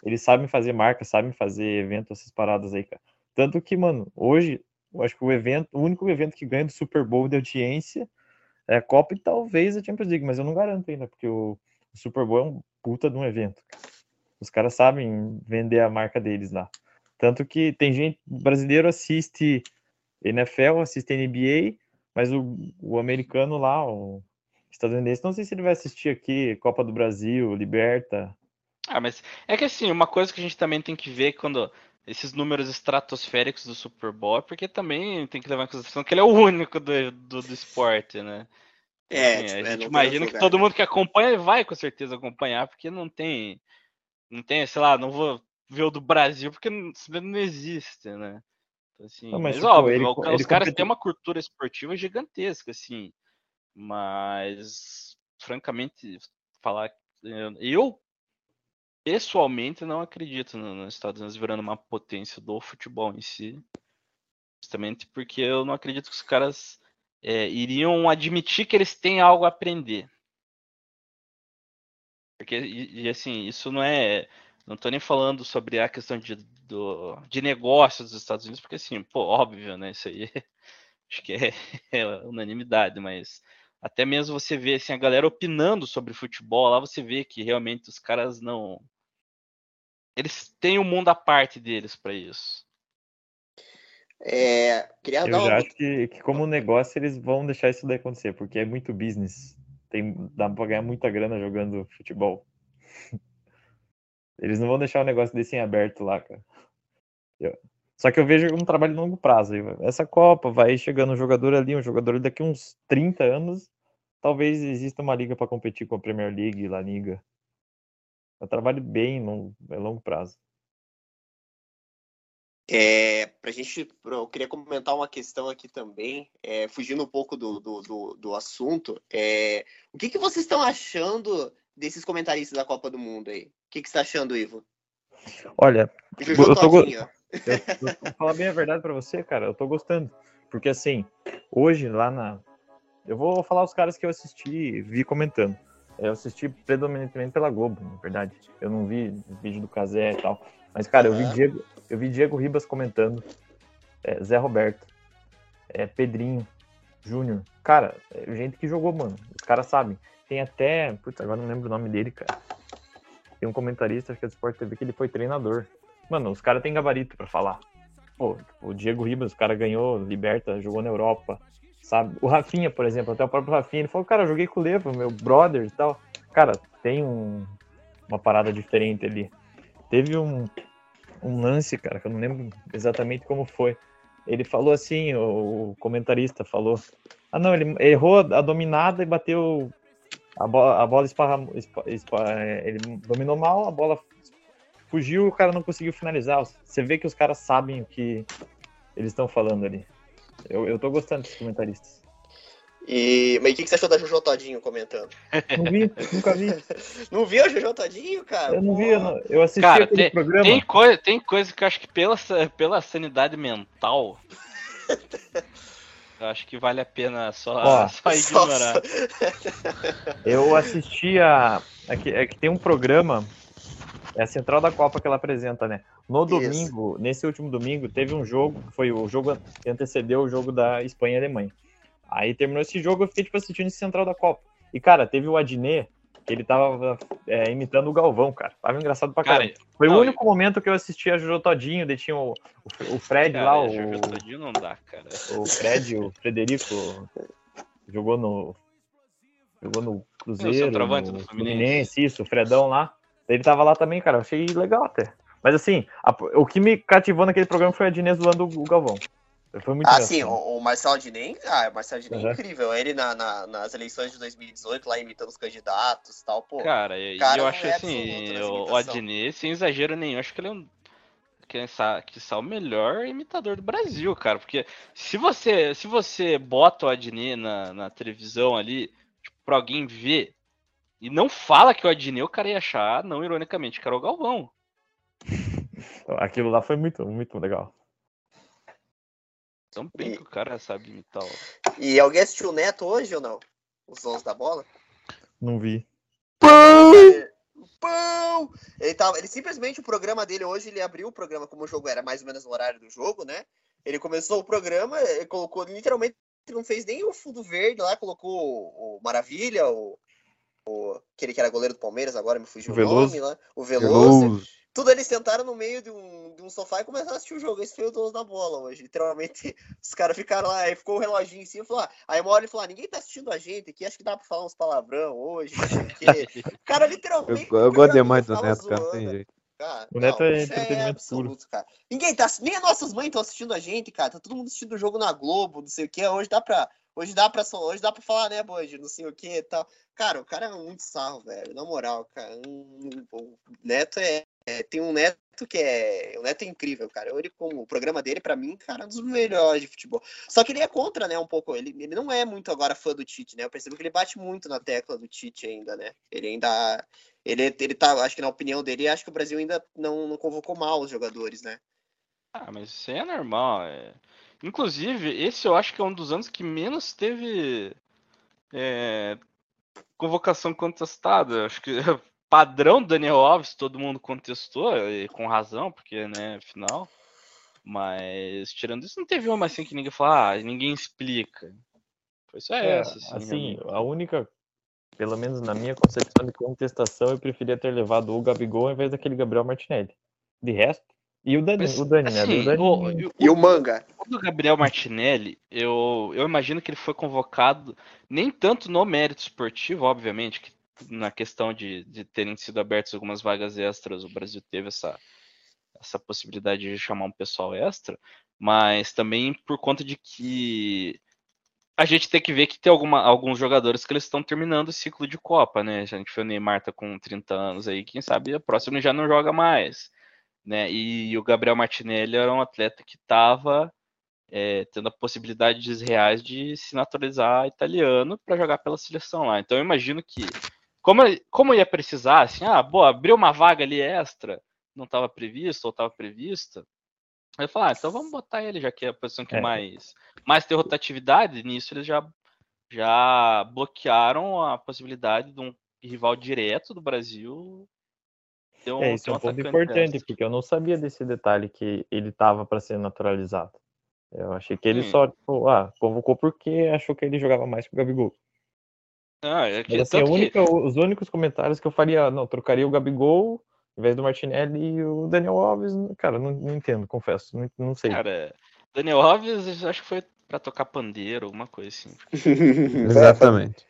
eles sabem fazer marca, sabem fazer evento, essas paradas aí, cara. Tanto que, mano, hoje, eu acho que o evento, o único evento que ganha do Super Bowl de audiência é a Copa e talvez a Champions League, mas eu não garanto ainda, porque o, o Super Bowl é um puta de um evento. Os caras sabem vender a marca deles lá. Tanto que tem gente, brasileiro assiste NFL, assiste NBA, mas o, o americano lá, o estadunidense, não sei se ele vai assistir aqui Copa do Brasil, Liberta. Ah, mas é que assim, uma coisa que a gente também tem que ver quando esses números estratosféricos do Super Bowl, é porque também tem que levar em consideração que ele é o único do, do, do esporte, né? É, Assim, tipo, a é, outro que lugar, todo né? mundo que acompanha vai com certeza acompanhar, porque não tem, não tem, sei lá, não vou ver o do Brasil porque não, simplesmente não existe, né? Então, assim, Não, mas, mas, tipo, óbvio, ele os ele caras têm uma cultura esportiva gigantesca, assim, mas francamente falar, eu- eu pessoalmente não acredito no- nos Estados Unidos virando uma potência do futebol em si, justamente porque eu não acredito que os caras é, iriam admitir que eles têm algo a aprender. Porque, e, e, assim, isso não é. Não tô nem falando sobre a questão de, do, de negócios dos Estados Unidos, porque assim, pô, óbvio, né? Isso aí acho que é, é unanimidade, mas até mesmo você vê assim, a galera opinando sobre futebol, lá você vê que realmente os caras não. Eles têm um mundo à parte deles para isso. É, queria Eu dar uma... acho que, que como negócio eles vão deixar isso daí acontecer, porque é muito business. Tem, dá pra ganhar muita grana jogando futebol. Eles não vão deixar o negócio desse em aberto lá, cara. Só que eu vejo um trabalho de longo prazo. Essa Copa vai chegando um jogador ali, um jogador daqui uns 30 anos, talvez exista uma liga para competir com a Premier League, La Liga. É trabalho bem longo, é longo prazo. É, pra gente, eu queria comentar uma questão aqui também, é, fugindo um pouco do, do, do, do assunto. É, o que, que vocês estão achando desses comentaristas da Copa do Mundo aí? O que, que você tá achando, Ivo? Olha, Eu tô ó. Eu, falar bem a verdade pra você, cara. Eu tô gostando. Porque assim, hoje lá na. Eu vou falar os caras que eu assisti e vi comentando. Eu assisti predominantemente pela Globo, na verdade. Eu não vi vídeo do Casé e tal. Mas, cara, eu vi. Diego, eu vi Diego Ribas comentando. é, Zé Roberto. é, Pedrinho. Júnior. Cara, é gente que jogou, mano. Os caras sabem. Tem até. Puta, agora não lembro o nome dele, cara. Tem um comentarista, acho que é do Sport TV, que ele foi treinador. Mano, os caras têm gabarito pra falar. Pô, o Diego Ribas, o cara ganhou Liberta, jogou na Europa, sabe? O Rafinha, por exemplo, até o próprio Rafinha, ele falou, cara, joguei com o Levo, meu brother e tal. Cara, tem um- uma parada diferente ali. Teve um, um lance, cara, que eu não lembro exatamente como foi. Ele falou assim, o, o comentarista falou, ah não, ele errou a dominada e bateu a bola, a bola esparramou, espa- espa- é, ele dominou mal, a bola fugiu o cara não conseguiu finalizar. Você vê que os caras sabem o que eles estão falando ali. Eu, eu tô gostando desses comentaristas. E, mas o que, que você achou da Jojo Todinho comentando? Não vi, nunca vi. Não viu a Jojo Todinho, cara? Eu não vi, eu, não- eu assisti Cara, aquele tem, programa. tem, coisa, tem coisa que eu acho que pela, pela sanidade mental. eu acho que vale a pena só, Ó, só ignorar. Eu assisti a. É que, é que tem um programa, é a Central da Copa que ela apresenta, né? No Isso. domingo, nesse último domingo, teve um jogo, que foi o jogo que antecedeu o jogo da Espanha e Alemanha. Aí terminou esse jogo, eu fiquei, tipo, assistindo esse Central da Copa. E, cara, teve o Adnet, que ele tava é, imitando o Galvão, cara. Tava engraçado pra Cara, caramba. Foi não, o único momento que eu assisti a Jojo Todinho, daí tinha o, o, o Fred cara, lá, o, Jojo Todinho não dá, cara. o Fred, o Frederico, jogou no. Jogou no Cruzeiro, no do Fluminense. Fluminense, isso, o Fredão lá. Ele tava lá também, cara, eu achei legal até. Mas assim, a- o que me cativou naquele programa foi a Dinês zoando o Galvão. Foi muito Ah, sim, o, o Marcelo Adnet, ah, o Marcelo Adnet é Uhum. incrível. Ele na, na- nas eleições de 2018, lá imitando os candidatos e tal, pô. Cara, e cara eu não acho é assim, o. Adnet, sem exagero nenhum, acho que ele é um. Que é o melhor imitador do Brasil, cara. Porque se você, se você bota o Adnet na, na televisão ali, tipo, pra alguém ver, e não fala que é o Adnet, o cara ia achar, não ironicamente, que era o Galvão. Aquilo lá foi muito, muito legal. Tão bem E- que o cara sabe imitar o. E alguém assistiu o Neto hoje ou não? Os 11 da bola? Não vi. Pão! Ele, tava, ele simplesmente, o programa dele hoje, ele abriu o programa como o jogo era mais ou menos no horário do jogo, né? Ele começou o programa, ele colocou literalmente, não fez nem o fundo verde lá, colocou o, o Maravilha, o, o- aquele que era goleiro do Palmeiras, agora me fugiu O o, nome lá, o Veloso. Veloso. Tudo eles sentaram no meio de um, de um sofá e começaram a assistir o jogo. Esse foi o dono da bola hoje. Literalmente, os caras ficaram lá, aí ficou o reloginho em cima. Falou, ah, aí uma hora ele falou: ah, ninguém tá assistindo a gente aqui, acho que dá pra falar uns palavrão hoje. Não sei o quê. O cara Eu, literalmente. eu o gosto demais do Neto, cara. Tem jeito. Cara, O Neto não, é entretenimento absoluto, cara. Ninguém tá. Nem as nossas mães estão assistindo a gente, cara. Tá todo mundo assistindo o jogo na Globo, não sei o que. Hoje dá pra. Hoje dá pra, hoje dá pra falar, né, Band? Não sei o que e tal. Cara, o cara é muito sarro, velho. Na moral, cara. Um- O Neto é, é- Tem um Neto que é. O Neto é incrível, cara. Ele, como o programa dele, pra mim, cara, é um dos melhores de futebol. Só que ele é contra, né, um pouco. Ele, ele não é muito agora fã do Tite, né? Eu percebo que ele bate muito na tecla do Tite ainda, né? Ele ainda. Ele, ele tá, acho que na opinião dele, acho que o Brasil ainda não, não convocou mal os jogadores, né? Ah, mas isso aí é normal. é. Inclusive, esse eu acho que é um dos anos que menos teve é, convocação contestada. Acho que padrão Daniel Alves, todo mundo contestou, e com razão, porque, né, afinal. Mas, tirando isso, não teve uma assim que ninguém fala, ah, ninguém explica. Foi só É, essa, assim. assim, realmente. a única, pelo menos na minha concepção de contestação, eu preferia ter levado o Gabigol ao invés daquele Gabriel Martinelli. De resto, e o Dani, Mas, o Dani, né? assim, O Dani, o- o- E o Manga? O do Gabriel Martinelli, eu, eu imagino que ele foi convocado nem tanto no mérito esportivo, obviamente, que na questão de, de terem sido abertas algumas vagas extras, o Brasil teve essa, essa possibilidade de chamar um pessoal extra, mas também por conta de que a gente tem que ver que tem alguma, alguns jogadores que eles estão terminando o ciclo de Copa, né? A gente vê o Neymar tá com 30 anos aí, quem sabe a próxima já não joga mais, né? E o Gabriel Martinelli era um atleta que estava é, tendo a possibilidades reais de se naturalizar italiano para jogar pela seleção lá. Então eu imagino que, como, como ia precisar, assim, ah, boa, abriu uma vaga ali extra, não estava previsto ou estava prevista, eu ia falar, ah, então vamos botar ele, já que é a posição que É. mais, mais tem rotatividade, nisso eles já, já bloquearam a possibilidade de um rival direto do Brasil ter um, é, isso ter é um um ponto importante, porque eu não sabia desse detalhe que ele tava para ser naturalizado. Eu achei que ele Sim. só, tipo, ah, convocou porque achou que ele jogava mais que o Gabigol. Ah, é que, Mas assim, a tanto que- única, os únicos comentários que eu faria, não, trocaria o Gabigol em vez do Martinelli e o Daniel Alves, cara, não, não entendo, confesso, não, não sei. Cara, Daniel Alves, acho que foi pra tocar pandeiro, alguma coisa assim. Exatamente.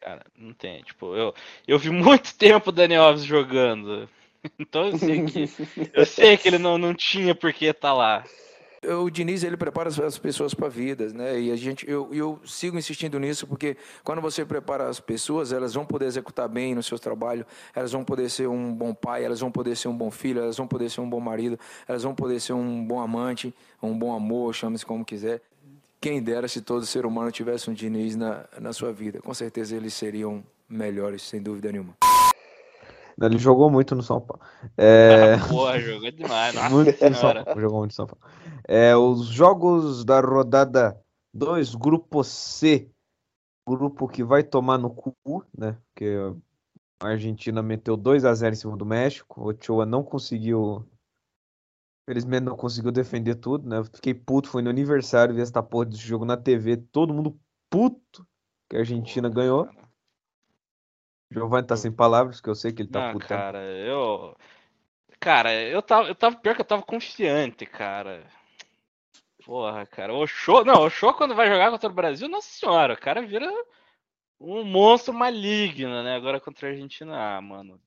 Cara, não tem. Tipo, eu, eu vi muito tempo o Daniel Alves jogando. Então eu sei que, eu sei que ele não, não tinha por que estar lá. O Diniz ele prepara as- as pessoas para vidas, né? E a gente, eu, eu sigo insistindo nisso porque quando você prepara as pessoas, elas vão poder executar bem no seu trabalho, elas vão poder ser um bom pai, elas vão poder ser um bom filho, elas vão poder ser um bom marido, elas vão poder ser um bom amante, um bom amor, chame-se como quiser. Quem dera se todo ser humano tivesse um Diniz na, na sua vida. Com certeza eles seriam melhores, sem dúvida nenhuma. Ele jogou muito no São Paulo. É, Porra, jogou demais. Nossa muito no São. Paulo. Jogou muito no São Paulo. É, os jogos da rodada 2, grupo C. Grupo que vai tomar no cu, né? Porque a Argentina meteu 2 a 0 em cima do México. O Ochoa não conseguiu. Felizmente não conseguiu defender tudo, né? Fiquei puto, foi no aniversário ver essa porra desse jogo na TV. Todo mundo puto que a Argentina ganhou. cara. Giovanni tá sem palavras, que eu sei que ele tá Não, puto. cara, eu. Cara, eu tava, eu tava. Pior que eu tava confiante, cara. Porra, cara. O show. Não, o show quando vai jogar contra o Brasil, nossa senhora, o cara vira um monstro maligno, né? Agora contra a Argentina, ah, mano.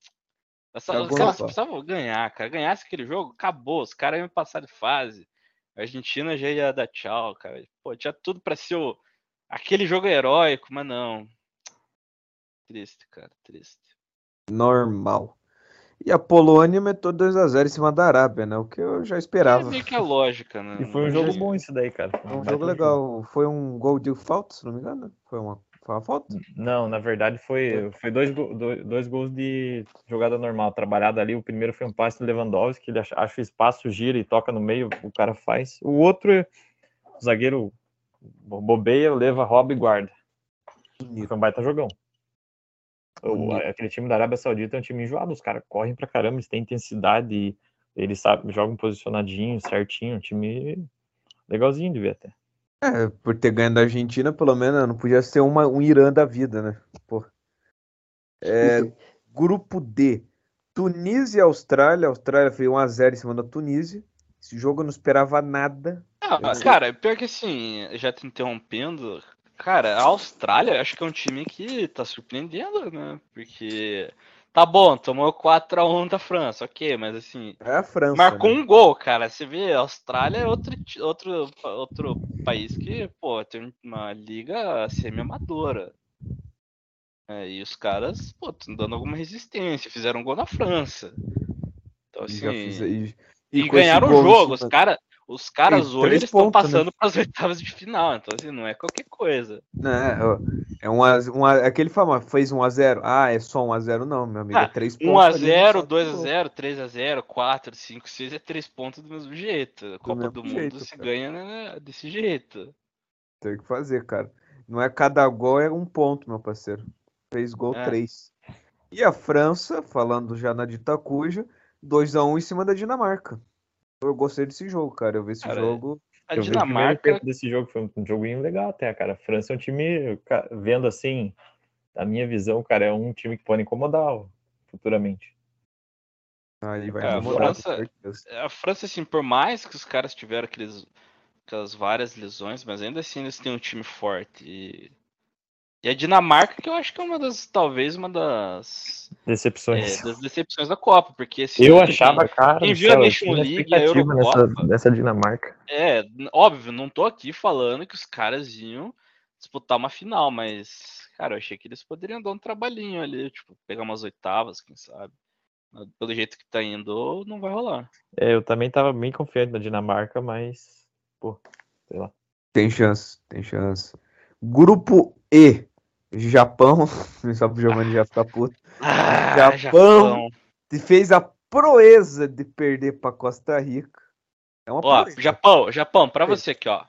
Essa, pau. precisavam ganhar, cara. Ganhasse aquele jogo, acabou. Os caras iam passar de fase. A Argentina já ia dar tchau, cara. Pô, tinha tudo pra ser o... aquele jogo heróico, mas não. Triste, cara, triste. Normal. E a Polônia meteu 2x0 em cima da Arábia, né? O que eu já É esperava. meio que a lógica, né? E foi um jogo bom esse daí, cara. Foi um baita jogo legal. Foi um gol de falta, se não me engano. Foi uma, foi uma falta? Não, na verdade foi, foi dois, dois, dois gols de jogada normal, trabalhada ali. O primeiro foi um passe do Lewandowski, ele acha, espaço, gira e toca no meio, o cara faz. O outro, é o zagueiro bo- bobeia, leva, rouba e guarda. Foi um baita jogão. O- aquele time da Arábia Saudita é um time enjoado, os caras correm pra caramba, eles têm intensidade, eles sabem, jogam posicionadinho, certinho, um time legalzinho de ver até. É, por ter ganho da Argentina, pelo menos não podia ser uma, um Irã da vida, né? Pô. É, grupo D. Tunísia e Austrália. A Austrália fez 1x0 em cima da Tunísia. Esse jogo eu não esperava nada. Ah, Eu cara, pior que assim, já te interrompendo, cara, a Austrália acho que é um time que tá surpreendendo, né? Porque tá bom, tomou 4x1 da França, ok, mas assim, É a França. marcou né? um gol, cara. Você vê, a Austrália é outro, outro, outro país que, pô, tem uma liga semi-amadora. É, e os caras, pô, estão dando alguma resistência, fizeram um gol na França. Então, E assim, fiz- e- e, e ganharam o jogo. Os, cima- cara, os caras hoje estão pontos, né? passando para as oitavas de final. Então, assim, não é qualquer coisa. Né, ó, é um, um, aquele famoso, fez 1x0. Ah, é só 1x0, não, meu amigo. Ah, é 3 pontos. ali, 1x0, só que, pô, 2x0, 3x0, 4, 5, 6 é 3 pontos do mesmo jeito. A Copa mesmo do Mundo jeito, se cara. ganha né, desse jeito. Tem que fazer, cara. Não é cada gol, é um ponto, meu parceiro. Fez gol É. 3. E a França, falando já na Ditacuja, 2x1 em cima da Dinamarca. Eu gostei desse jogo, cara. Eu vi esse Cara, jogo. A Eu vi Dinamarca, tempo desse jogo, foi um joguinho legal até, cara. A França é um time, vendo assim, a minha visão, cara, é um time que pode incomodar futuramente. Aí vai É, a França- a França, assim, por mais que os caras tiveram aqueles, aquelas várias lesões, mas ainda assim eles têm um time forte. E, e a Dinamarca, que eu acho que é uma das, talvez, uma das, é, Decepções. das decepções da Copa, porque assim, eu quem- achava, cara, quem viu a céu, eu Nation League a expectativa nessa, Eurocopa- nessa Dinamarca. É, óbvio, não tô aqui falando que os caras iam disputar uma final, mas, cara, eu achei que eles poderiam dar um trabalhinho ali, tipo, pegar umas oitavas, quem sabe. Pelo jeito que tá indo, não vai rolar. É, eu também tava bem confiante na Dinamarca, mas, pô, sei lá. Tem chance, tem chance. Grupo E. Japão. Só pro Giovanni já ficar puto. Ah, Japão. E fez a proeza de perder pra Costa Rica. É uma Ó, proeza. Japão, Japão, pra Sim. você aqui, ó.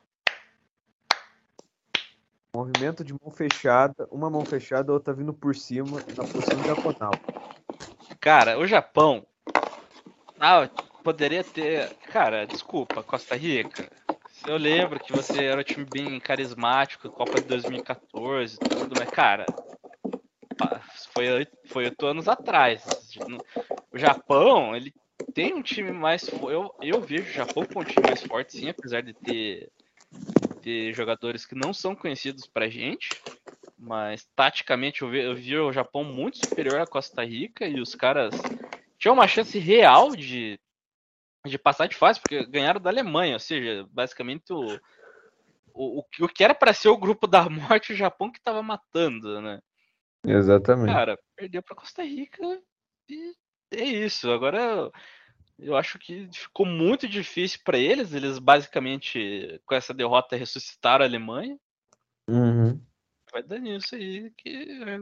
Movimento de mão fechada, uma mão fechada, a outra vindo por cima, na posição diagonal. Cara, o Japão. Ah, poderia ter. Cara, desculpa, Costa Rica. Eu lembro que você era um time bem carismático, Copa de 2014 e tudo, mas, cara. Foi foi oito anos atrás. O Japão, ele tem um time mais. Eu, eu vejo o Japão com um time mais forte, sim, apesar de ter, ter jogadores que não são conhecidos pra gente. Mas taticamente eu vi, eu vi o Japão muito superior à Costa Rica e os caras tinham uma chance real de, de passar de fase, porque ganharam da Alemanha, ou seja, basicamente o, o, o que- era para ser o grupo da morte, o Japão que tava matando, né? Exatamente. Cara, perdeu pra Costa Rica e é isso. Agora eu acho que ficou muito difícil para eles. Eles basicamente, com essa derrota, ressuscitaram a Alemanha. Uhum. Vai dar nisso aí que é,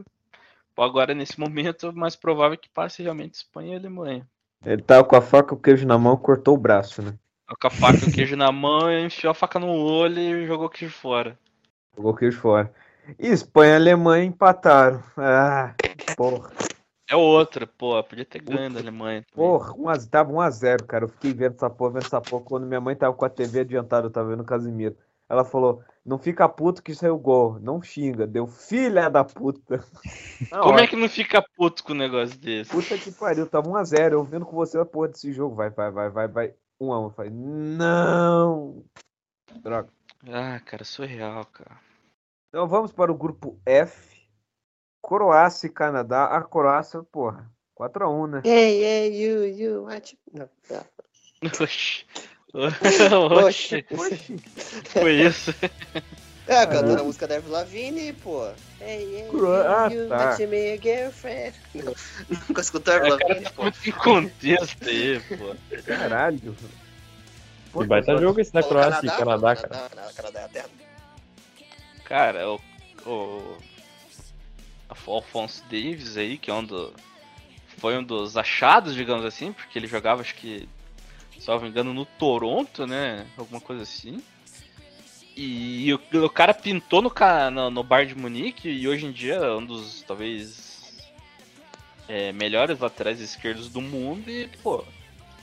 agora nesse momento é mais provável que passe realmente Espanha e Alemanha. Ele tava com a faca e o queijo na mão, cortou o braço, né? Com a faca e o queijo na mão, enfiou a faca no olho e jogou o queijo fora. Jogou o queijo fora. E Espanha e Alemanha empataram. Ah, porra. É outra, pô, podia ter ganho da Alemanha. também. Porra, um a- tava 1x0, cara. Eu fiquei vendo essa porra, vendo essa porra. Quando minha mãe tava com a TV adiantada, eu tava vendo o Casimiro. Ela falou: Não fica puto que saiu gol. Não xinga. Deu filha da puta. Na Como hora. é que não fica puto com um negócio desse? Puta que pariu, tava 1x0. Eu vendo com você a porra desse jogo. Vai, vai, vai, vai, vai. 1x1. Eu falei: Não. Droga. Ah, cara, surreal, cara. Então vamos para o grupo F. Croácia e Canadá. A Croácia, porra, 4x1, né? Ei, ei, you, you, what? Não, tá. Oxi. Oxi, foi isso. É, cantando a música da Avril Lavigne, pô. Hey, hey, ah, you tá. want to be a girlfriend. Nunca escutou a Avril O cara Lavigne, tá pô. muito em contexto aí, pô. Caralho. Pô, E baita jogo esse da Pô, Croácia e Canadá, cara. Canadá, Canadá é a terra. Cara, o, o Alphonse Davis aí, que é um do, foi um dos achados, digamos assim, porque ele jogava, acho que, me engano, no Toronto, né? Alguma coisa assim. E, o, o cara pintou no, no, no bar de Munique e hoje em dia é um dos, talvez, é, melhores laterais esquerdos do mundo e, pô,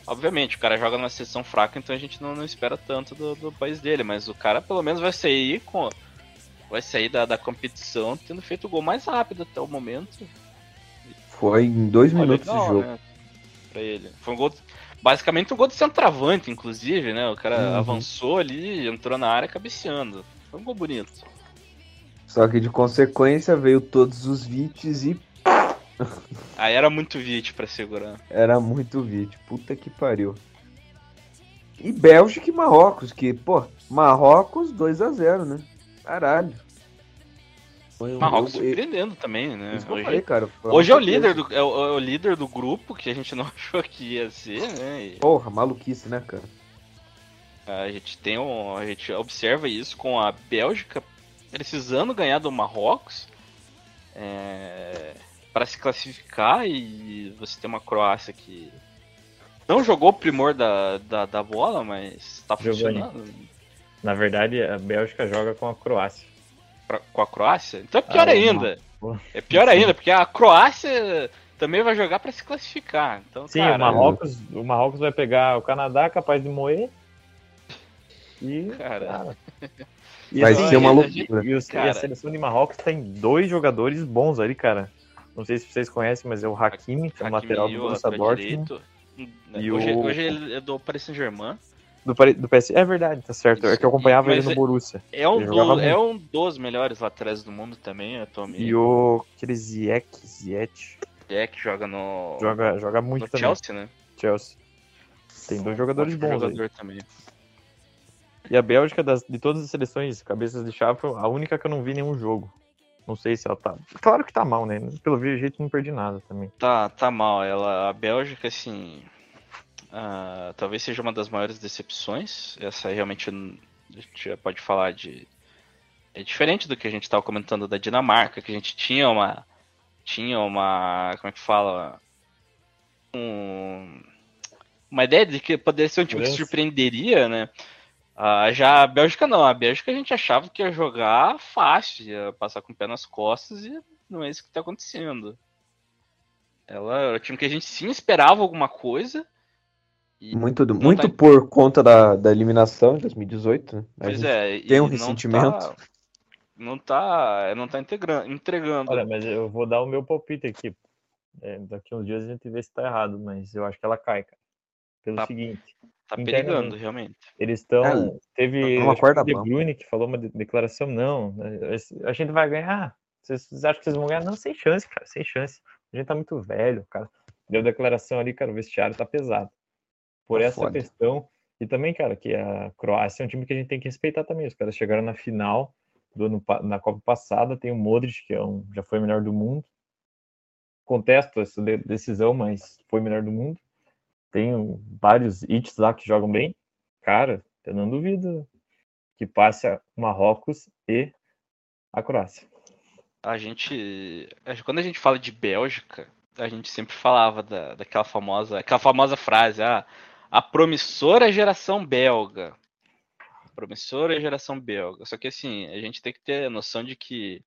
obviamente, o cara joga numa seleção fraca, então a gente não, não espera tanto do, do país dele, mas o cara pelo menos vai sair com vai sair da, da competição tendo feito o gol mais rápido até o momento. Foi em dois Ó, minutos legal, de jogo. né, pra ele. Foi um gol, basicamente um gol de centroavante, inclusive, né? O cara Uhum. avançou ali, entrou na área cabeceando. Foi um gol bonito. Só que de consequência veio todos os VITs e Aí era muito vit pra segurar. era muito VIT. Puta que pariu. E Bélgica e Marrocos, que, pô, Marrocos 2 a 0 né? Caralho. Foi um- Marrocos eu- surpreendendo também, né? isso que eu Hoje, falei, cara. hoje é o líder do é o, é o líder do grupo que a gente não achou que ia ser, né? E Porra, maluquice, né, cara? a gente tem um, a gente observa isso com a Bélgica precisando ganhar do Marrocos é, para se classificar e você tem uma Croácia que não jogou o primor da, da, da bola, mas tá Jogou funcionando Na verdade, a Bélgica joga com a Croácia. Pra- com a Croácia. Então é pior Ah, ainda. não. É pior ainda, porque a Croácia também vai jogar para se classificar. Então, Sim, cara, o, Marrocos, o Marrocos vai pegar o Canadá, capaz de moer. E, Cara. e Vai assim, ser uma loucura. E, os- e Cara. a seleção de Marrocos tem dois jogadores bons ali, cara. Não sei se vocês conhecem, mas é o Hakimi, que é o Hakimi lateral e do Borussia Dortmund. E hoje, o- hoje ele é do Paris Saint-Germain. Do, do PS. É verdade, tá certo. É Isso. que eu acompanhava Mas ele no é- Borussia. É um, do, é um dos melhores laterais do mundo também, atualmente. E o aquele Ziyech, Ziyech, Jack joga no, joga, joga muito no também. Chelsea, né? Chelsea. Tem dois jogadores bons aí. jogador também. E a Bélgica, das- de todas as seleções cabeças de chave, a única que eu não vi nenhum jogo. Não sei se ela tá. Claro que tá mal, né? Pelo jeito não perdi nada também. Tá, tá mal. Ela, a Bélgica, assim. Ah, talvez seja uma das maiores decepções. Essa aí realmente a gente já pode falar de. É diferente do que a gente estava comentando da Dinamarca, que a gente tinha uma. Tinha uma. Como é que fala? Um, uma ideia de que poderia ser um time que surpreenderia, né? Ah, já a Bélgica não. A Bélgica a gente achava que ia jogar fácil, ia passar com o pé nas costas e não é isso que tá acontecendo. Ela era o time que a gente sim esperava alguma coisa. E, Muito, do- muito tá- por conta da, da eliminação em 2018, né? Pois é, tem e um não ressentimento. tá- Não tá, não tá integrando, entregando. Olha, mas eu vou dar o meu palpite aqui. É, daqui uns dias a gente vê se tá errado, mas eu acho que ela cai, cara. Pelo Tá. seguinte, tá perigando, realmente. eles estão. É, teve acho que corda o De. Bruyne que falou uma de- declaração, não. né, A gente vai ganhar. Vocês, vocês acham que vocês vão ganhar? Não, sem chance, cara, sem chance. A gente tá muito velho, cara. Deu declaração ali, cara, o vestiário tá pesado. Por Tá essa foda. questão. E também, cara, que a Croácia é um time que a gente tem que respeitar também. Os caras chegaram na final do ano, na Copa passada, tem o Modric, que é um, já foi o melhor do mundo. Contesto essa de- decisão, mas foi o melhor do mundo. Tem vários hits lá que jogam bem. Cara, eu não duvido que passe a Marrocos e a Croácia. A gente, a- quando a gente fala de Bélgica, a gente sempre falava da, daquela famosa, aquela famosa frase, ah, a promissora geração belga. Promissora geração belga. Só que assim, a gente tem que ter a noção de que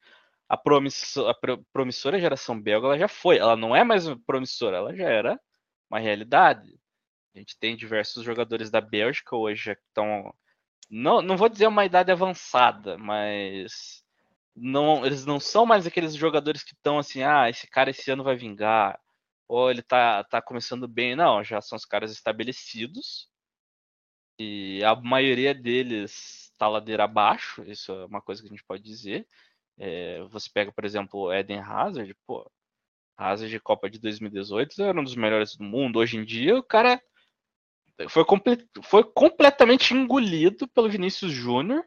a, promisso, a pro- promissora geração belga ela já foi, ela não é mais promissora, ela já era uma realidade. A gente tem diversos jogadores da Bélgica hoje que estão não, não vou dizer uma idade avançada, mas não, eles não são mais aqueles jogadores que estão assim, ah, esse cara esse ano vai vingar, ou ele tá, tá começando bem. Não, já são os caras estabelecidos. E a maioria deles tá ladeira abaixo, isso é uma coisa que a gente pode dizer. É, você pega, por exemplo, o Eden Hazard, pô, Hazard de Copa de 2018 era um dos melhores do mundo. Hoje em dia, o cara foi, comple foi completamente engolido pelo Vinícius Júnior.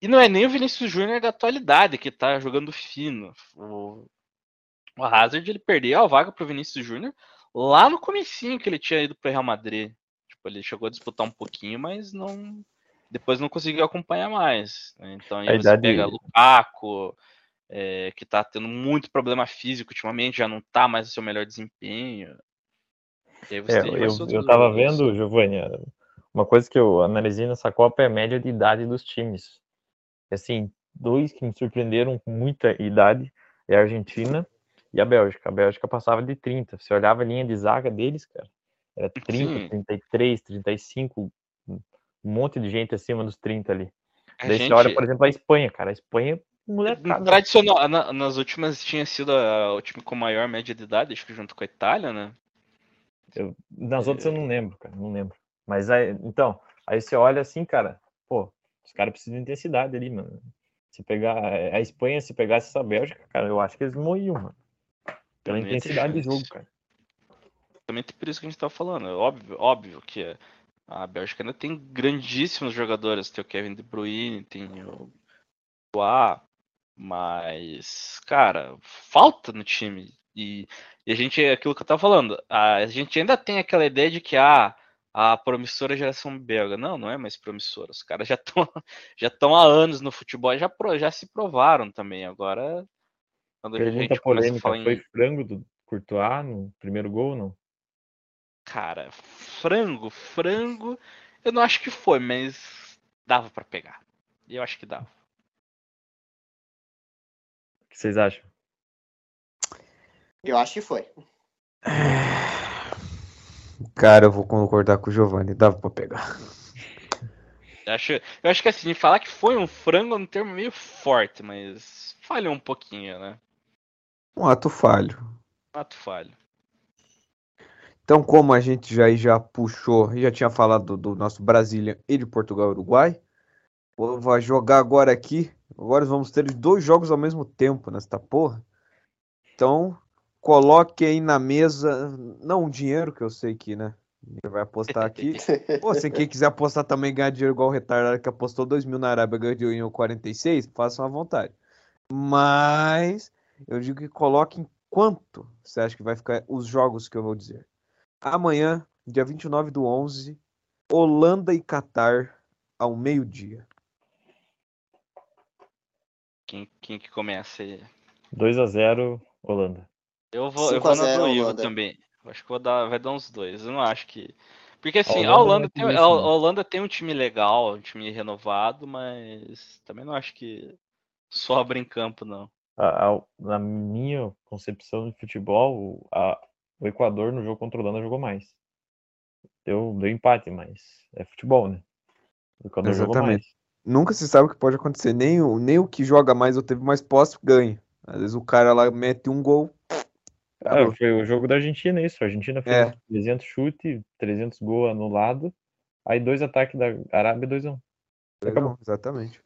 E não é nem o Vinícius Júnior da atualidade que tá jogando fino. O Hazard ele perdeu a vaga pro Vinícius Júnior lá no comecinho que ele tinha ido pro Real Madrid. Tipo, ele chegou a disputar um pouquinho, mas não depois não conseguiu acompanhar mais. Né? Então aí A você pega Lukaku, é, que tá tendo muito problema físico ultimamente, já não tá mais no seu melhor desempenho. É, eu, diversos outros eu tava jogadores. vendo, Giovanni, uma coisa que eu analisei nessa Copa é a média de idade dos times. Assim, dois que me surpreenderam com muita idade é a Argentina e a Bélgica. A Bélgica passava de 30. Você olhava a linha de zaga deles, cara, era 30, Sim. 33, 35, um monte de gente acima dos 30 ali. A Daí gente, você olha, por exemplo, a Espanha, cara. A Espanha, molecada. tradicional, na- nas últimas tinha sido a- o time com maior média de idade, acho que junto com a Itália, né? Eu, nas outras eu não lembro, cara, não lembro. Mas aí, então, aí você olha assim, cara, pô, os caras precisam de intensidade ali, mano. Se pegar a Espanha, se pegasse essa Bélgica, cara, eu acho que eles morriam, mano. Pela ia ter intensidade de chance. jogo, cara. Exatamente por isso que a gente tá falando. É óbvio, óbvio que a Bélgica ainda tem grandíssimos jogadores. Tem o Kevin De Bruyne, tem o Boa, mas, cara, falta no time. E, e a gente, é aquilo que eu tava falando, a, a gente ainda tem aquela ideia de que ah, a promissora geração belga. Não, não é mais promissora. Os caras já estão já há anos no futebol, já, já se provaram também. Agora, quando a Pergunta gente começa a polêmica, falar em foi frango do Courtois no primeiro gol ou não? Cara, frango, frango, eu não acho que foi, mas dava pra pegar. Eu acho que dava. O que vocês acham? Eu acho que foi. Cara, eu vou concordar com o Giovanni, dava pra pegar. Eu acho, eu acho que assim, falar que foi um frango é um termo meio forte, mas falhou um pouquinho, né? Um ato falho. Ato falho. Então, como a gente já, já puxou, já tinha falado do, do nosso Brasília e de Portugal e Uruguai, vou jogar agora aqui. Agora vamos ter dois jogos ao mesmo tempo nesta porra. Então, coloque aí na mesa, não um dinheiro, que eu sei que, né? Ninguém vai apostar aqui. Pô, se quem quiser apostar também ganhar dinheiro igual o retardado que apostou 2 mil na Arábia ganhou em 46, façam à vontade. Mas eu digo que coloque em quanto você acha que vai ficar os jogos que eu vou dizer. Amanhã, dia 29 do 11, Holanda e Catar ao meio-dia. Quem, quem que começa aí? 2 a 0 Holanda. Eu vou, eu 5 a vou na 0 do Ivo Holanda. também. Acho que vou dar, vai dar uns dois. Eu não acho que. Porque assim, A a Holanda Holanda, não é tem, a. Holanda tem um time legal, um time renovado, mas também não acho que sobra em campo, não. A- a- na minha concepção de futebol, o- a- o Equador no jogo contra a Holanda jogou mais. Deu, deu empate, mas é futebol, né? O Equador jogou mais. Exatamente. Nunca se sabe o que pode acontecer. Nem o, nem o que joga mais ou teve mais posse ganha. Às vezes o cara lá mete um gol. Ah, foi o jogo da Argentina, isso. A Argentina fez É. 300 chute, 300 gol anulado. Aí dois ataques da Arábia, 2 a 1 Acabou. Não, exatamente.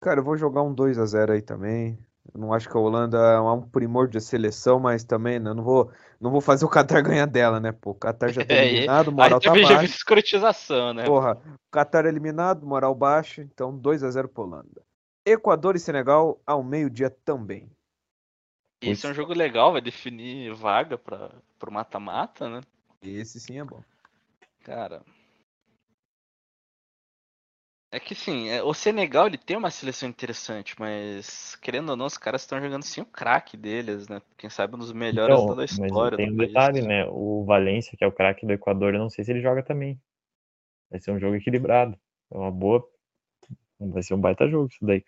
Cara, eu vou jogar um 2 a 0 aí também. Eu não acho que a Holanda é um primor de seleção, mas também né, não vou, não vou fazer o Qatar ganhar dela, né? Pô, o Qatar já tá É, eliminado, Aí moral tá também já vi baixa. escrotização, né? Porra, o Qatar eliminado, moral baixa, então 2 a 0 pra Holanda. Equador e Senegal ao meio-dia também. Esse é um jogo legal, vai definir vaga para pro mata-mata, né? Esse sim é bom. Cara. É que sim, é, o Senegal ele tem uma seleção interessante, mas querendo ou não, os caras estão jogando sem o craque deles, né? Quem sabe um dos melhores Então, da mas história tem do um país. detalhe, né? O Valência, que é o craque do Equador, eu não sei se ele joga também. Vai ser um jogo equilibrado. É uma boa. Vai ser um baita jogo isso daí.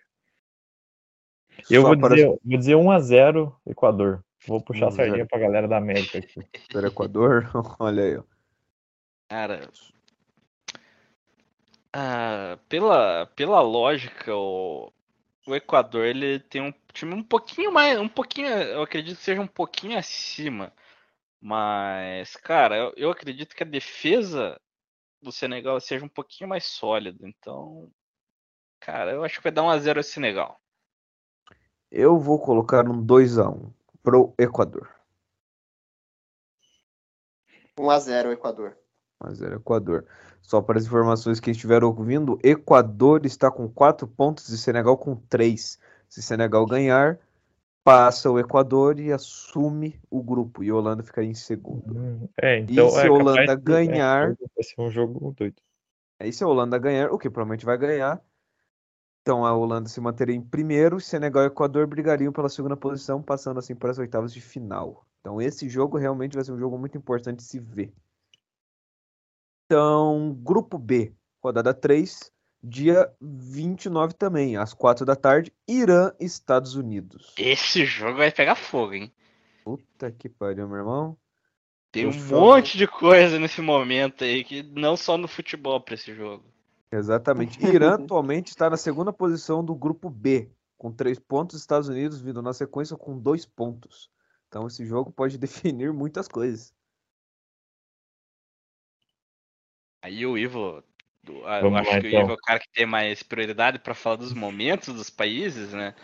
Eu Só vou para dizer, vou dizer 1x0 Equador. Vou puxar 1 a a 0. sardinha pra galera da América aqui. do Equador, olha aí, ó. Cara, ah, pela, pela lógica, o, o Equador ele tem um time um pouquinho mais, um pouquinho, eu acredito que seja um pouquinho acima. Mas, cara, eu, eu acredito que a defesa do Senegal seja um pouquinho mais sólida. Então, cara, eu acho que vai dar um a 0 ao Senegal. Eu vou colocar um 2 a 1 pro Equador. 1x0 o Equador. A 0 Equador. Só para as informações que estiveram ouvindo, Equador está com 4 pontos e Senegal com 3. Se Senegal ganhar, passa o Equador e assume o grupo. E Holanda ficaria em segundo. É, então e se é a Holanda de- é, ganhar, vai ser um jogo doido. aí se a Holanda ganhar, o que provavelmente vai ganhar, então a Holanda se manteria em primeiro, Senegal e Equador brigariam pela segunda posição, passando assim para as oitavas de final. Então esse jogo realmente vai ser um jogo muito importante de se ver. Então, grupo B, rodada 3, dia 29 também, às 4 da tarde, Irã, Estados Unidos. Esse jogo vai pegar fogo, hein? Puta que pariu, meu irmão. Tem um monte de coisa nesse momento aí, que não só no futebol pra esse jogo. Exatamente. Irã atualmente está na segunda posição do grupo B, com três pontos, Estados Unidos vindo na sequência com dois pontos. Então esse jogo pode definir muitas coisas. Aí o Ivo, ah, eu Vamos acho lá, que o então. Ivo é o cara que tem mais prioridade pra falar dos momentos dos países, né?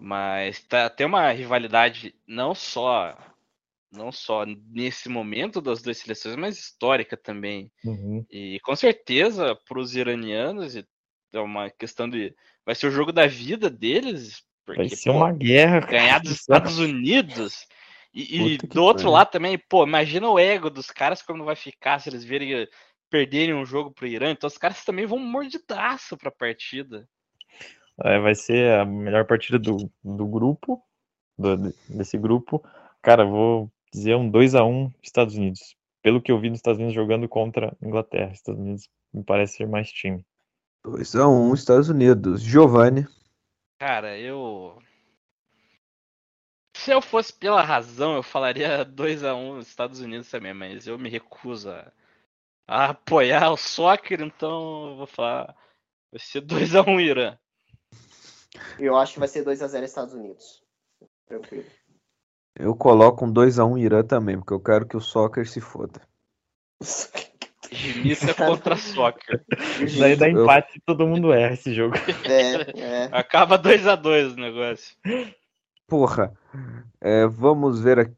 Mas tá, tem uma rivalidade não só não só nesse momento das duas seleções, mas histórica também. Uhum. E com certeza para os iranianos é uma questão de vai ser o jogo da vida deles, Vai porque ser pô, uma guerra. ganhar dos. Estados Unidos. E, e do outro lado também, pô, imagina o ego dos caras como vai ficar se eles verem perderem um jogo pro Irã. Então os caras também vão mordidaço pra partida. É, vai ser a melhor partida do, do grupo, do- desse grupo. Cara, vou dizer um 2x1 Estados Unidos. Pelo que eu vi nos Estados Unidos jogando contra a Inglaterra. Estados Unidos me parece ser mais time. 2 a 1 Estados Unidos. Giovanni. Cara, eu. Se eu fosse pela razão, eu falaria 2x1 Estados Unidos também, mas eu me recuso a, a apoiar o soccer, então eu vou falar. Vai ser 2x1 Irã. Eu acho que vai ser 2x0 Estados Unidos. Tranquilo. Eu coloco um 2 a 1 Irã também, porque eu quero que o soccer se foda. Ginita contra soccer. Daí dá Eu- empate e todo mundo erra esse jogo. É, é. Acaba 2x2 o negócio. Porra. É, vamos ver aqui.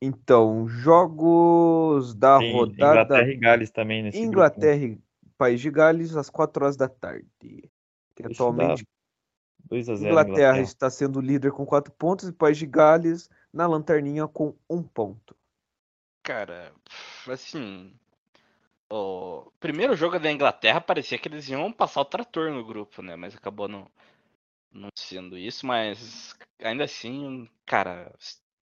Então, jogos da Tem rodada Inglaterra e Gales também nesse grupo. Inglaterra e País de Gales às 4 horas da tarde. Que atualmente 2x0 Inglaterra está sendo líder com 4 pontos e País de Gales na lanterninha com 1 ponto. Cara, assim. O primeiro jogo da Inglaterra parecia que eles iam passar o trator no grupo, né? Mas acabou não, não sendo isso. Mas ainda assim, cara,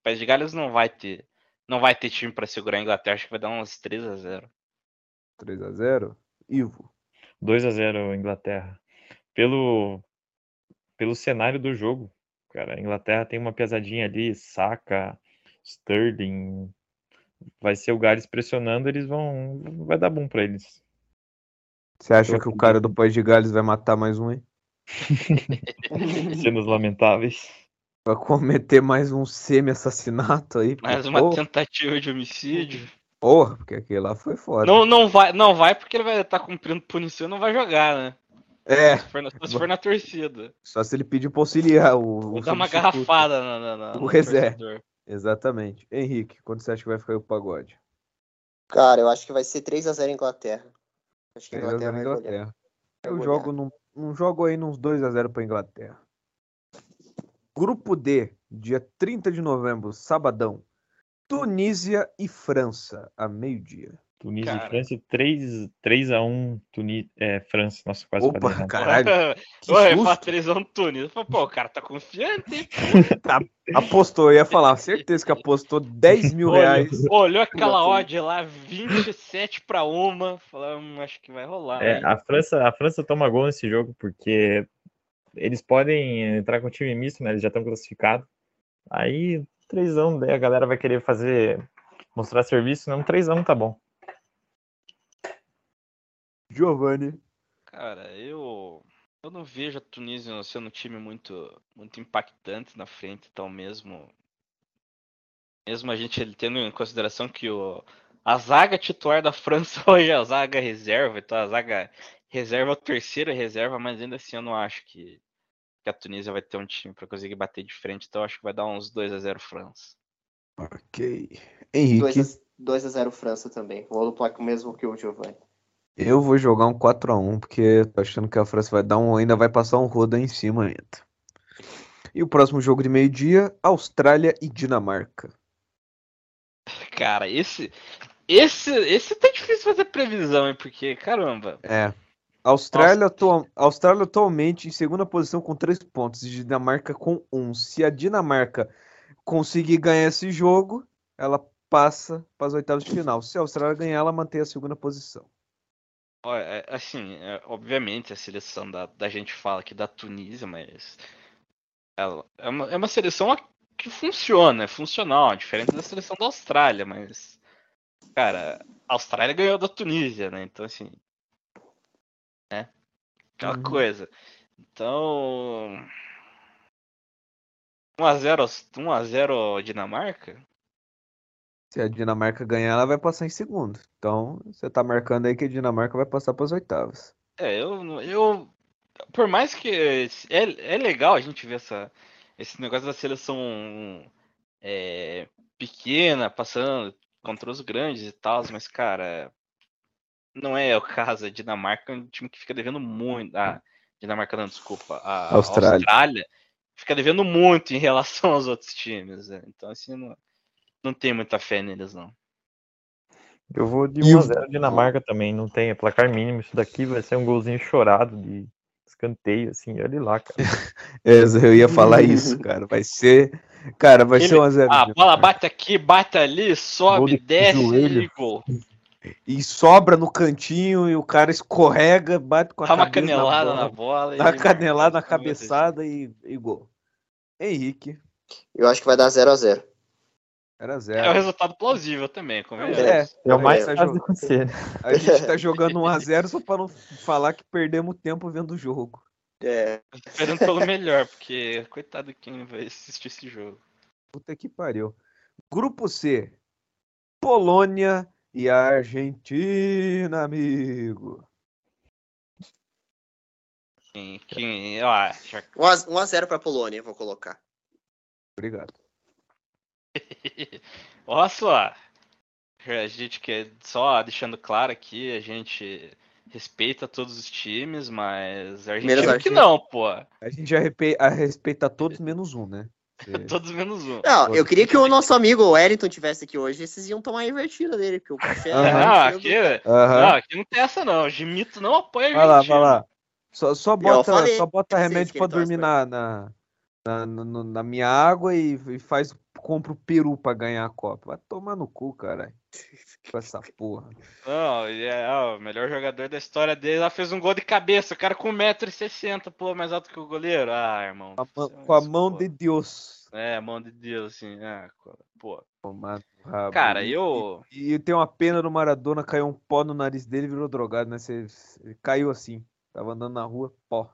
País de Gales não vai ter. Não vai ter time pra segurar a Inglaterra, acho que vai dar uns 3 a 0 3 a 0 Ivo. 2x0 Inglaterra. Pelo, pelo cenário do jogo, cara, a Inglaterra tem uma pesadinha ali, Saka, Sterling. Vai ser o Gales pressionando, eles vão. Vai dar bom pra eles. Você acha Eu que o cara do País de Gales vai matar mais um, hein? Cenas lamentáveis. Cometer mais um semi-assassinato aí? Mais pô, uma porra, tentativa de homicídio. porra, porque aquele lá foi foda. Não, não vai, não vai porque ele vai estar cumprindo punição e não vai jogar, né? É, Se for na, se for na torcida. só se ele pedir pra auxiliar o. Vou o dar uma garrafada na, na, na, O no reserva. Exatamente. Henrique, quando você acha que vai ficar o pagode? Cara, eu acho que vai ser 3x0 Inglaterra. Acho que a 3 a 0 Inglaterra vai. Inglaterra. Eu jogo num, num jogo aí nos 2 a 0 pra Inglaterra. Grupo D, dia 30 de novembro, sabadão. Tunísia e França, a meio-dia. Tunísia Cara. e França, 3, 3x1 Tuni... é, França. Nossa, quase Opa, falei errado. caralho. Ué, susto. fala 3x1 Tunis. Eu falei, Pô, o cara tá confiante, hein? Apostou, eu ia falar, certeza que apostou 10 mil Olha, reais. Olhou aquela odd lá, 27 pra uma. Falou, hum, acho que vai rolar. É, a França, a França toma gol nesse jogo porque eles podem entrar com o time misto, né? Eles já estão classificados. Aí, 3x1, daí a galera vai querer fazer, mostrar serviço, não, 3x1 tá bom. Giovanni. Cara, eu. Eu não vejo a Tunísia sendo um time muito, muito impactante na frente, então mesmo. Mesmo a gente tendo em consideração que o, a zaga titular da França hoje é a zaga reserva, então a zaga reserva o terceiro reserva, mas ainda assim eu não acho que, que a Tunísia vai ter um time para conseguir bater de frente, então eu acho que vai dar uns 2 a 0 França. Ok. Henrique. 2 2x0 França também. Vou no placar mesmo que o Giovanni. Eu vou jogar um 4x1, porque tô achando que a França vai dar um, ainda vai passar um rodo aí em cima ainda. E o próximo jogo de meio-dia, Austrália e Dinamarca. Cara, esse. Esse, esse tá difícil fazer previsão, hein? Porque, caramba. É. Austrália, atua- Austrália atualmente em segunda posição com 3 pontos e Dinamarca com 1. Se a Dinamarca conseguir ganhar esse jogo, ela passa para as oitavas de final. Se a Austrália ganhar, ela mantém a segunda posição. Olha, é, assim, é, obviamente a seleção da, da gente fala aqui da Tunísia, mas ela é uma, é uma seleção que funciona, é funcional, diferente da seleção da Austrália, mas cara, a Austrália ganhou da Tunísia, né? Então assim? Aquela Uhum. coisa. Então 1 a 0 1 a 0 Dinamarca? Se a Dinamarca ganhar, ela vai passar em segundo. Então, você tá marcando aí que a Dinamarca vai passar para as oitavas. É, eu, eu por mais que é, é legal a gente ver essa, esse negócio da seleção é, pequena passando contra os grandes e tal, mas cara, não é o caso. A Dinamarca é um time que fica devendo muito. Ah, Dinamarca não, desculpa. A Austrália. Austrália fica devendo muito em relação aos outros times. né? Então, assim, não, não tem muita fé neles, não. Eu vou de E o- 1x0 Dinamarca também, não tem, é placar mínimo. Isso daqui vai ser um golzinho chorado de escanteio, assim, olha lá, cara. É, eu ia falar isso, cara. Vai ser. Cara, vai Ele- ser 1x0. Ah, a bola bate aqui, bate ali, sobe, de desce joelho. e gol. E sobra no cantinho e o cara escorrega, bate com a Dá uma canelada na bola. Dá uma e- canelada na cabeçada e, e gol. Henrique, Eu acho que vai dar 0x0. era É o zero. resultado plausível também, convenhamos. É, É o mais tá fácil de jogando- acontecer. né? A gente tá jogando 1x0 só pra não falar que perdemos tempo vendo o jogo. É. Esperando pelo melhor, porque coitado de quem vai assistir esse jogo. Puta que pariu. Grupo C. Polônia e Argentina, amigo. Quem, quem, ó, já 1x0 pra Polônia, vou colocar. Obrigado. Olha só. A gente quer só deixando claro aqui, a gente respeita todos os times, mas a Menos Argentina a que Argentina. não, pô. A gente já a respeita todos menos um, né? Você- Todos menos um. Não, eu queria que o nosso amigo Wellington tivesse aqui hoje, vocês iam tomar a invertida dele, porque o café é Não, aqui, Aham. não, aqui não tem essa não. O Gimito não apoia a Vai lá, vai lá. Só, só bota, falei só bota remédio pra dormir na, na, na, na minha água e, e faz, compra o peru pra ganhar a Copa. Vai tomar no cu, caralho. Com essa porra. Não, ele é ó, o melhor jogador da história dele. Ela fez um gol de cabeça. O cara com 1,60m, pulou mais alto que o goleiro. Ah, irmão. Com a, é com a isso, mão pô. de Deus. É, mão de Deus, assim. Ah, pô. Tomar no rabo. Cara, E- eu. E, e tem uma pena do Maradona, caiu um pó no nariz dele e virou drogado, né? Você, ele caiu assim. Tava andando na rua, pó.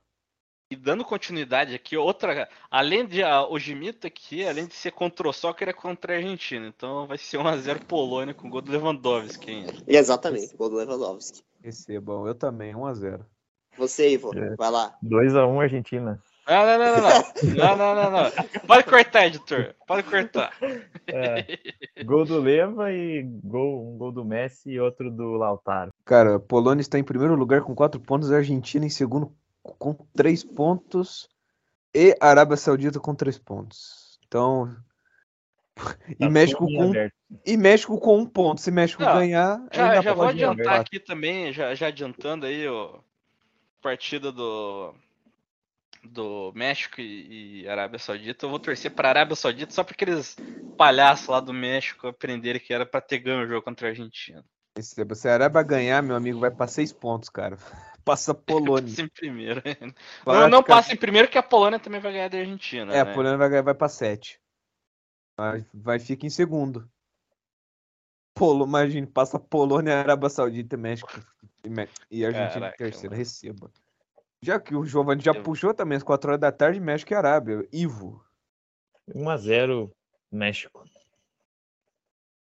E dando continuidade aqui, outra. Além de ah, o Gimito aqui, além de ser contra o soccer, é contra a Argentina. Então vai ser 1x0 Polônia com gol do Lewandowski ainda. Exatamente, gol do Lewandowski. Recebam, eu também, 1x0. Você, Ivo, É. vai lá. 2x1 Argentina. Não, não, não, não, não. Não, não, não, não. Pode cortar, editor. Pode cortar. É, gol do Leva e gol, um gol do Messi e outro do Lautaro. Cara, a Polônia está em primeiro lugar com 4 pontos, a Argentina em segundo com 3 pontos e a Arábia Saudita com 3 pontos. Então. E Tá México tudo em com, aberto. e México com um ponto. Se México Não, ganhar, Já, ainda já vou adiantar ganhar. aqui também, já, já adiantando aí o partida do do México e, e Arábia Saudita. Eu vou torcer para Arábia Saudita só porque aqueles palhaços lá do México aprenderem que era para ter ganho o jogo contra a Argentina. Se se a Arábia ganhar, meu amigo, vai para 6 pontos, cara. Passa a Polônia. Passa em primeiro. Vai Não, não ficar- passa em primeiro que a Polônia também vai ganhar da Argentina. É, a né? Polônia vai, ganhar- vai pra 7. Vai, vai fica em segundo. Polo, imagine, passa Polônia, Arábia Saudita, México e, e Argentina em terceiro. mano. Receba. Já que o Giovanni já Eu- puxou também às 4 horas da tarde, México e Arábia. Ivo. 1x0 México.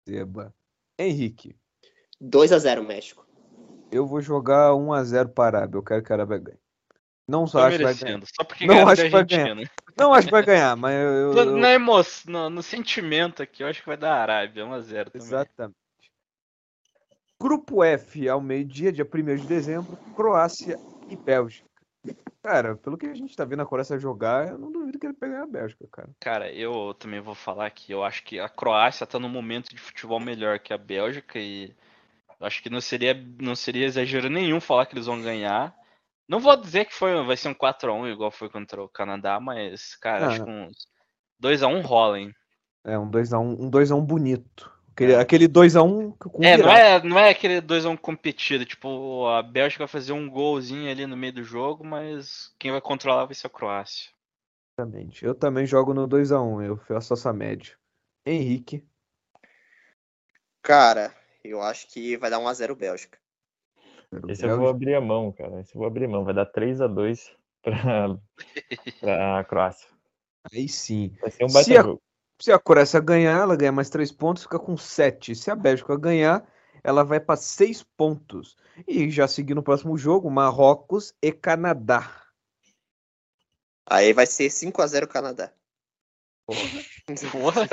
Receba. Henrique. 2x0 México. Eu vou jogar 1x0 para a Arábia. Eu quero que a Arábia ganhe. Não só Tô acho que vai ganhar. Só porque Não acho que vai ganhar. Não acho que vai ganhar, mas eu. eu- No, eu- na emoção, no, no sentimento aqui, eu acho que vai dar Arábia, 1x0 também. Exatamente. Grupo F, ao meio-dia, dia 1 de dezembro, Croácia e Bélgica. Cara, pelo que a gente tá vendo a Croácia jogar, eu não duvido que ele pegue a Bélgica, cara. Cara, eu também vou falar que eu acho que a Croácia tá num momento de futebol melhor que a Bélgica e acho que não seria, não seria exagero nenhum falar que eles vão ganhar. Não vou dizer que foi, vai ser um 4x1 igual foi contra o Canadá, mas, cara, Ah, acho que uns 2x1 rola, hein? É, um 2x1 um 2 a 1 bonito. Aquele, aquele 2x1 com É, não é, não é aquele 2x1 competido, tipo, a Bélgica vai fazer um golzinho ali no meio do jogo, mas quem vai controlar vai ser a Croácia. Exatamente. Eu também jogo no 2x1, eu faço essa média. Henrique. Cara, eu acho que vai dar 1x0 Bélgica. Esse eu vou abrir a mão, cara. Esse eu vou abrir a mão. Vai dar 3x2 pra, pra Croácia. Aí sim. Vai ser um Se baita a- jogo. Se a Croácia ganhar, ela ganha mais 3 pontos, fica com 7. Se a Bélgica ganhar, ela vai para 6 pontos. E já seguindo o próximo jogo, Marrocos e Canadá. Aí vai ser 5x0 Canadá. Porra.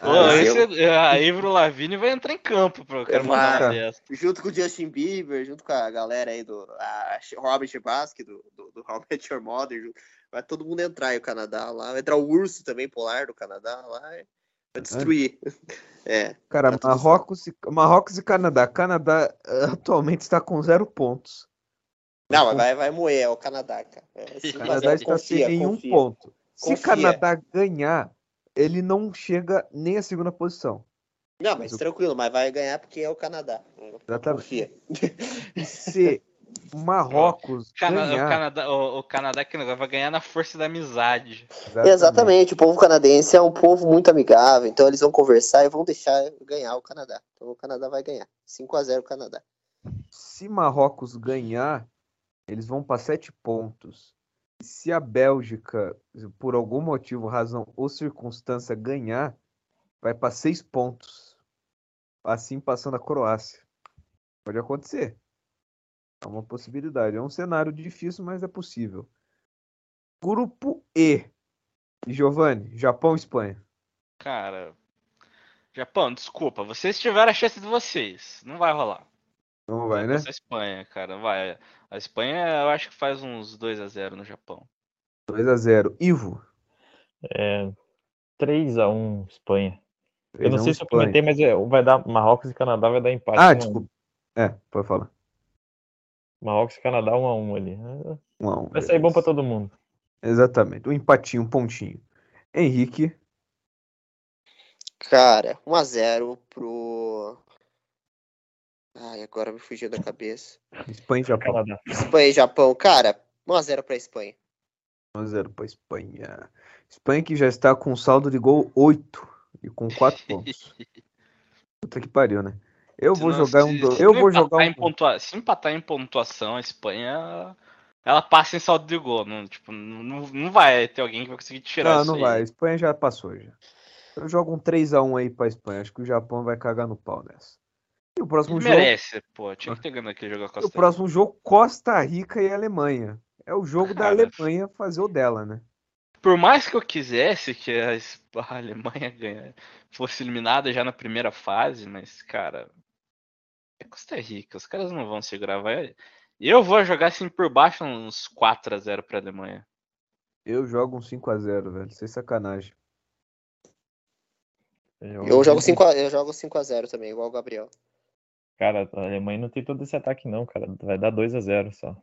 Pô, Ah, esse, eu- a Ivro Lavigne vai entrar em campo pro cara Eu mandar dessa. junto com o Justin Bieber, junto com a galera aí do a Robert Basque, do, do, do Met Your Mother, junto- vai todo mundo entrar aí o Canadá lá, vai entrar o urso também polar do Canadá lá, vai destruir. É, Cara, Tá Marrocos e, Marrocos e Canadá. Canadá eh, atualmente está com 0 pontos. não, mas vai, vai moer, é o Canadá, cara. É, 5 a 0, Canadá está sem nenhum confia. ponto. Se Confia. Canadá ganhar, ele não chega nem à segunda posição. Não, mas Mas o- tranquilo, mas vai ganhar porque é o Canadá. Exatamente. Confia. Se Marrocos Cana- o, ganhar. Canadá, o, o Canadá que negócio vai ganhar na força da amizade. Exatamente, o povo canadense é um povo muito amigável, então eles vão conversar e vão deixar ganhar o Canadá. Então o Canadá vai ganhar. 5 a 0 o Canadá. Se Marrocos ganhar, eles vão para sete pontos. Se a Bélgica, por algum motivo, razão ou circunstância, ganhar, vai para seis pontos. Assim passando a Croácia. Pode acontecer. É uma possibilidade. É um cenário difícil, mas é possível. Grupo E. Giovanni, Japão e Espanha. Cara, Japão, desculpa, vocês tiveram a chance de vocês. Não vai rolar. Não vai, né? Essa Espanha, cara, vai. A Espanha eu acho que faz uns 2 a 0 no Japão. 2 a 0 Ivo. É 3x1 Espanha. Eu 3 não a 1 sei se eu Espanha. comentei, mas é, vai dar Marrocos e Canadá vai dar empate. Ah, 1 a 1. desculpa. É, pode falar. Marrocos e Canadá 1x1 ali. Um a um, Vai sair bom pra todo mundo. Exatamente. Um empatinho, um pontinho. Henrique. Cara, 1 a 0 pro. Ai, agora me fugiu da cabeça. Espanha e Japão. Canadá. Espanha e Japão, cara, 1 a 0 pra Espanha. 1x0 para Espanha. Espanha que já está com saldo de gol 8 e com 4 pontos. Puta que pariu, né? Eu Se vou não- jogar um. se- do- se Eu não vou empatar jogar em um. pontua- Se empatar em pontuação, a Espanha. Ela passa em saldo de gol. Não, tipo, não, não vai ter alguém que vai conseguir tirar Não, isso não aí. vai. A Espanha já passou já. Eu jogo um 3x1 aí pra Espanha. Acho que o Japão vai cagar no pau nessa. E o próximo Ele jogo. merece, pô. Tinha que ter ganho aquele jogo a Costa o próximo jogo, Costa Rica e Alemanha. É o jogo da. Alemanha fazer o dela, né? Por mais que eu quisesse que a Alemanha ganha, fosse eliminada já na primeira fase, mas, cara, é Costa Rica, os caras não vão segurar. Vai... Eu vou jogar assim por baixo uns 4 a 0 pra Alemanha. Eu jogo um 5x0, velho. Sem sacanagem. Eu jogo 5 a, eu jogo 5 a 0 também, igual o Gabriel. Cara, a Alemanha não tem todo esse ataque, não, cara. Vai dar 2x0 só.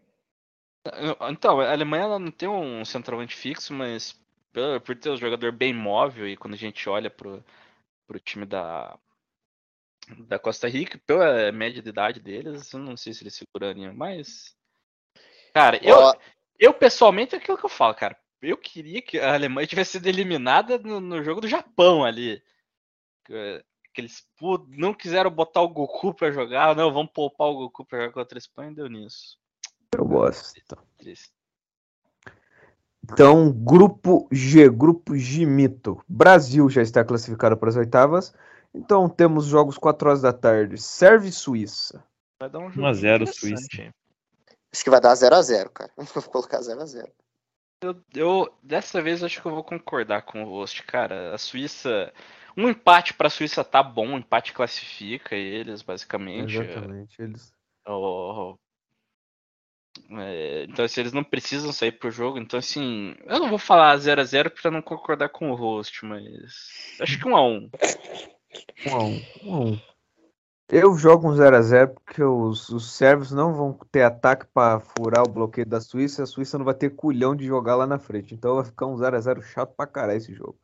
Então, a Alemanha ela não tem um centroavante fixo, mas por, por ter um jogador bem móvel e quando a gente olha pro, pro time da, da Costa Rica, pela média de idade deles, eu não sei se eles segurariam, mas. Cara, eu, eu pessoalmente é aquilo que eu falo, cara. Eu queria que a Alemanha tivesse sido eliminada no, no jogo do Japão ali. Que, eles não quiseram botar o Goku pra jogar, não, vamos poupar o Goku pra jogar contra a Espanha, deu nisso. Eu gosto. Triste. Então, grupo G, grupo Gimito. Brasil já está classificado para as oitavas. Então temos jogos 4 horas da tarde. Serve Suíça. Vai dar um 1 a jogo 0 interessante. acho que vai dar 0 a 0 cara. Vou colocar 0 a 0 Eu, eu- dessa vez acho que eu vou concordar com o host, cara. A Suíça, um empate pra Suíça tá bom, um empate classifica eles, basicamente. Exatamente. Eles... O- é, então, assim, eles não precisam sair pro jogo. Então, assim, eu não vou falar 0x0 pra não concordar com o host, mas acho que 1x1. Um a um, um a um. Eu jogo um 0x0 porque os, os sérvios não vão ter ataque para furar o bloqueio da Suíça. A Suíça não vai ter culhão de jogar lá na frente. Então vai ficar um 0x0 chato pra caralho esse jogo.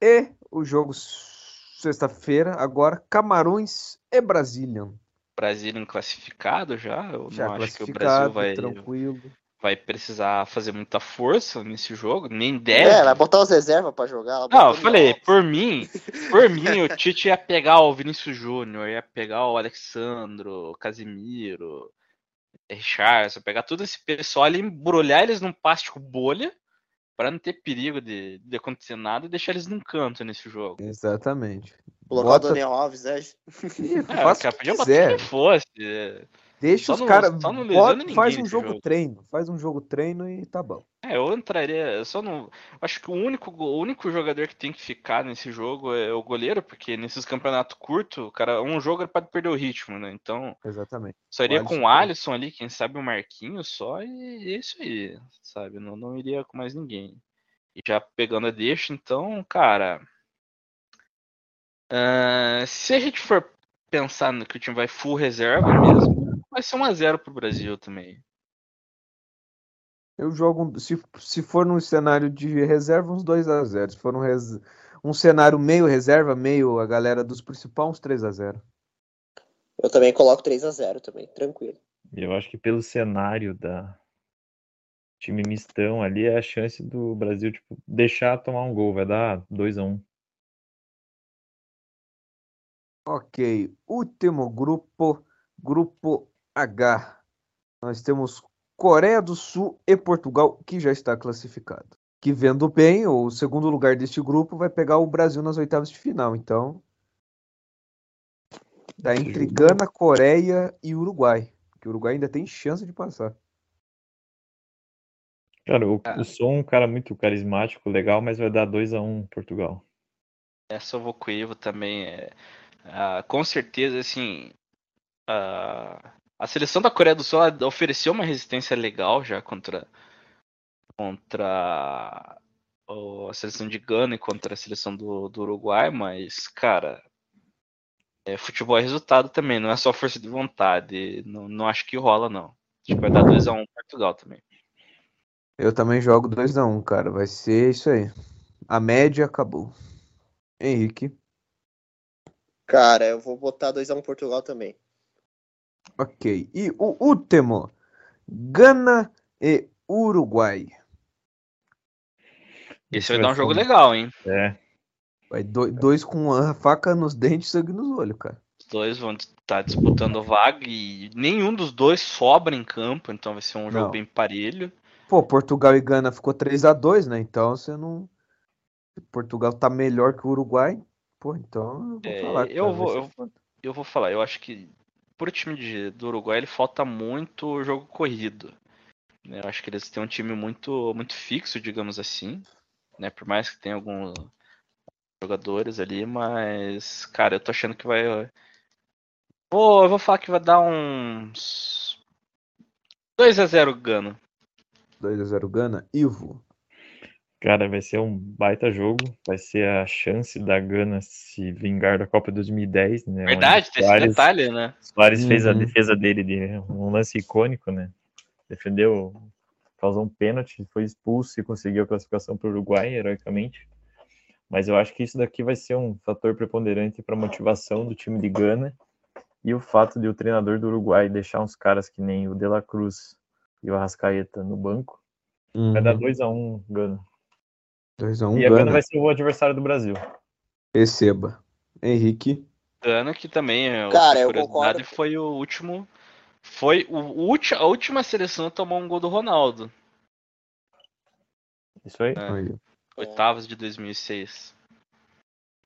E o jogo sexta-feira, agora, Camarões e Brasília. Brasil classificado já. Eu Já não acho que o Brasil vai, tranquilo. vai precisar fazer muita força nesse jogo, nem É, deve. vai botar os reservas pra jogar. Não, eu falei, Alves. por mim, por mim, o Tite ia pegar o Vinícius Júnior, ia pegar o Alexandro, o Casimiro, Richardson, pegar todo esse pessoal e embrulhar eles num plástico bolha pra não ter perigo de, de acontecer nada e deixar eles num canto nesse jogo. Exatamente. Colocar Bota- o Daniel Alves? Ih, É, Faça cara, podia botar quiser. quem fosse. Deixa Só os caras. Faz um jogo, jogo. treino. Faz um jogo treino e tá bom. É, eu entraria. Eu só não. Acho que o único, o único jogador que tem que ficar nesse jogo é o goleiro, porque nesses campeonatos curtos, cara, um jogo ele pode perder o ritmo, né? Então, Exatamente. só iria com o Alisson ali, quem sabe o Marquinhos só, e é isso aí, sabe? Não, não iria com mais ninguém. E já pegando a deixa, então, cara. ah, se a gente for pensar no que o time vai full reserva mesmo, vai ser 1x0 pro Brasil também. Eu jogo, se, se for num cenário de reserva, uns 2 a 0 Se for um, res- um cenário meio reserva, meio a galera dos principais, uns 3 a 0 Eu também coloco 3x0 também, tranquilo. Eu acho que pelo cenário da time mistão ali é a chance do Brasil tipo, deixar tomar um gol, vai dar 2 a 1 Ok, último grupo, grupo H. Nós temos Coreia do Sul e Portugal, que já está classificado. Que vendo bem, o segundo lugar deste grupo vai pegar o Brasil nas oitavas de final. Então, tá entre Gana, Coreia e Uruguai. Que o Uruguai ainda tem chance de passar. Cara, o, Ah. o som é um cara muito carismático, legal, mas vai dar 2 a 1 Portugal. Essa eu vou com o Ivo também. É, ah, com certeza, assim. ah, a seleção da Coreia do Sul ofereceu uma resistência legal já contra, contra a seleção de Gana e contra a seleção do, do Uruguai, mas, cara. é, futebol é resultado também, não é só força de vontade. Não, não acho que rola, não. Acho que vai dar 2x1 Portugal também. Eu também jogo 2 a 1 cara. Vai ser isso aí. A média acabou. Henrique. Cara, eu vou botar 2x1 Portugal também. Ok. E o último. Gana e Uruguai. Esse vai vai dar um jogo legal, hein? É, Vai do- dois com a faca nos dentes e sangue nos olhos, cara. Os dois vão estar disputando vaga e nenhum dos dois sobra em campo, então vai ser um jogo Não. bem parelho. Pô, Portugal e Gana ficou 3 a 2 né? Então você não. Portugal tá melhor que o Uruguai. Pô, então eu vou É, falar. eu vou- eu-. Eu vou falar, eu acho que pro time de- do Uruguai ele falta muito jogo corrido. né? Eu acho que eles têm um time muito, muito fixo, digamos assim. Né? Por mais que tenha alguns jogadores ali, mas, cara, eu tô achando que vai. Vou, eu vou falar que vai dar uns 2 a 0 Gano. 2 a 0 Gana. Ivo. Cara, vai ser um baita jogo. Vai ser a chance da Gana se vingar da Copa 2010, né? Verdade, tem esse Soares- detalhe, né? Soares fez a Uhum. defesa dele de um lance icônico, né? Defendeu, causou um pênalti, foi expulso e conseguiu a classificação para o Uruguai, heroicamente. Mas eu acho que isso daqui vai ser um fator preponderante para a motivação do time de Gana e o fato de o treinador do Uruguai deixar uns caras que nem o De La Cruz e o Arrascaeta no banco. Vai dar 2 a 1 Gana. 2 a 1 E a Gana Gana. vai ser o adversário do Brasil. Receba. Henrique. Gana que também, é Cara, eu curiosidade, concordo. foi o último. Foi o, o ulti- a última seleção a tomar um gol do Ronaldo. Isso aí. É. Aí. Oitavas de 2006.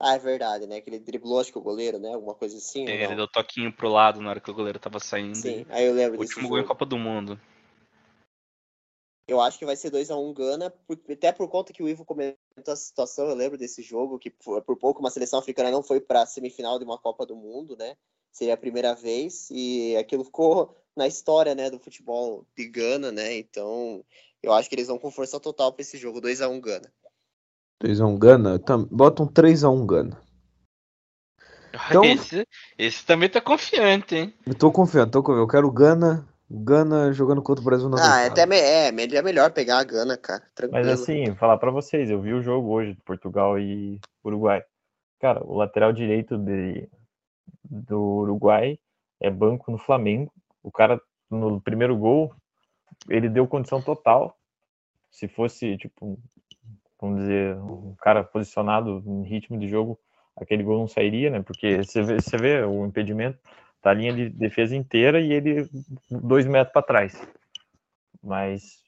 Ah, é verdade, né? Que ele driblou, acho que o goleiro, né? Alguma coisa assim. Ele deu toquinho pro lado na hora que o goleiro tava saindo. Sim, aí eu lembro O desse último gol em. Copa do Mundo. Eu acho que vai ser 2 a 1 um Gana, por- até por conta que o Ivo comentou a situação, eu lembro desse jogo, que por, por pouco uma seleção africana não foi para a semifinal de uma Copa do Mundo, né? Seria a primeira vez, e aquilo ficou na história, né, do futebol de Gana, né? Então, eu acho que eles vão com força total para esse jogo, 2 a 1 um Gana. 3x1 Gana? Tam- Bota um 3x1 Gana. Então- Esse, esse também tá confiante, hein? Eu tô confiando, tô confiando. Eu quero o Gana, Gana jogando contra o Brasil na Ah, é até me- é, é melhor pegar a Gana, cara. Tranquilo. Mas assim, falar pra vocês, eu vi o jogo hoje de Portugal e Uruguai. Cara, o lateral direito de, do Uruguai é banco no Flamengo. O cara, no primeiro gol, ele deu condição total. Se fosse, tipo, vamos dizer, um cara posicionado em ritmo de jogo, aquele gol não sairia, né? Porque você vê, você vê o impedimento, tá a linha de defesa inteira e ele dois metros para trás. Mas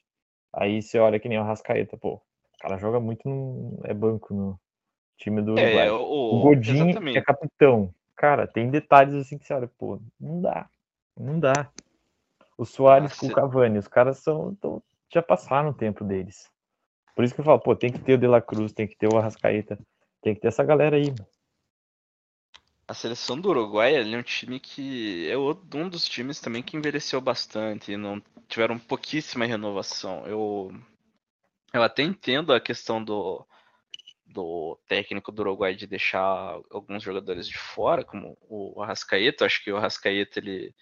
aí você olha que nem o Rascaeta, pô, o cara joga muito no, é banco no time do Uruguai. É, o o, Godinho exatamente. é capitão. Cara, tem detalhes assim que você olha, pô, não dá. Não dá. O Soares com o Nossa. Cavani, os caras são, tão- já passaram o tempo deles. Por isso que eu falo, pô, tem que ter o De La Cruz, tem que ter o Arrascaeta, tem que ter essa galera aí. mano. A seleção do Uruguai é um time que é um dos times também que envelheceu bastante e não tiveram pouquíssima renovação. Eu, eu até entendo a questão do, do técnico do Uruguai de deixar alguns jogadores de fora, como o Arrascaeta. Acho que o Arrascaeta ele,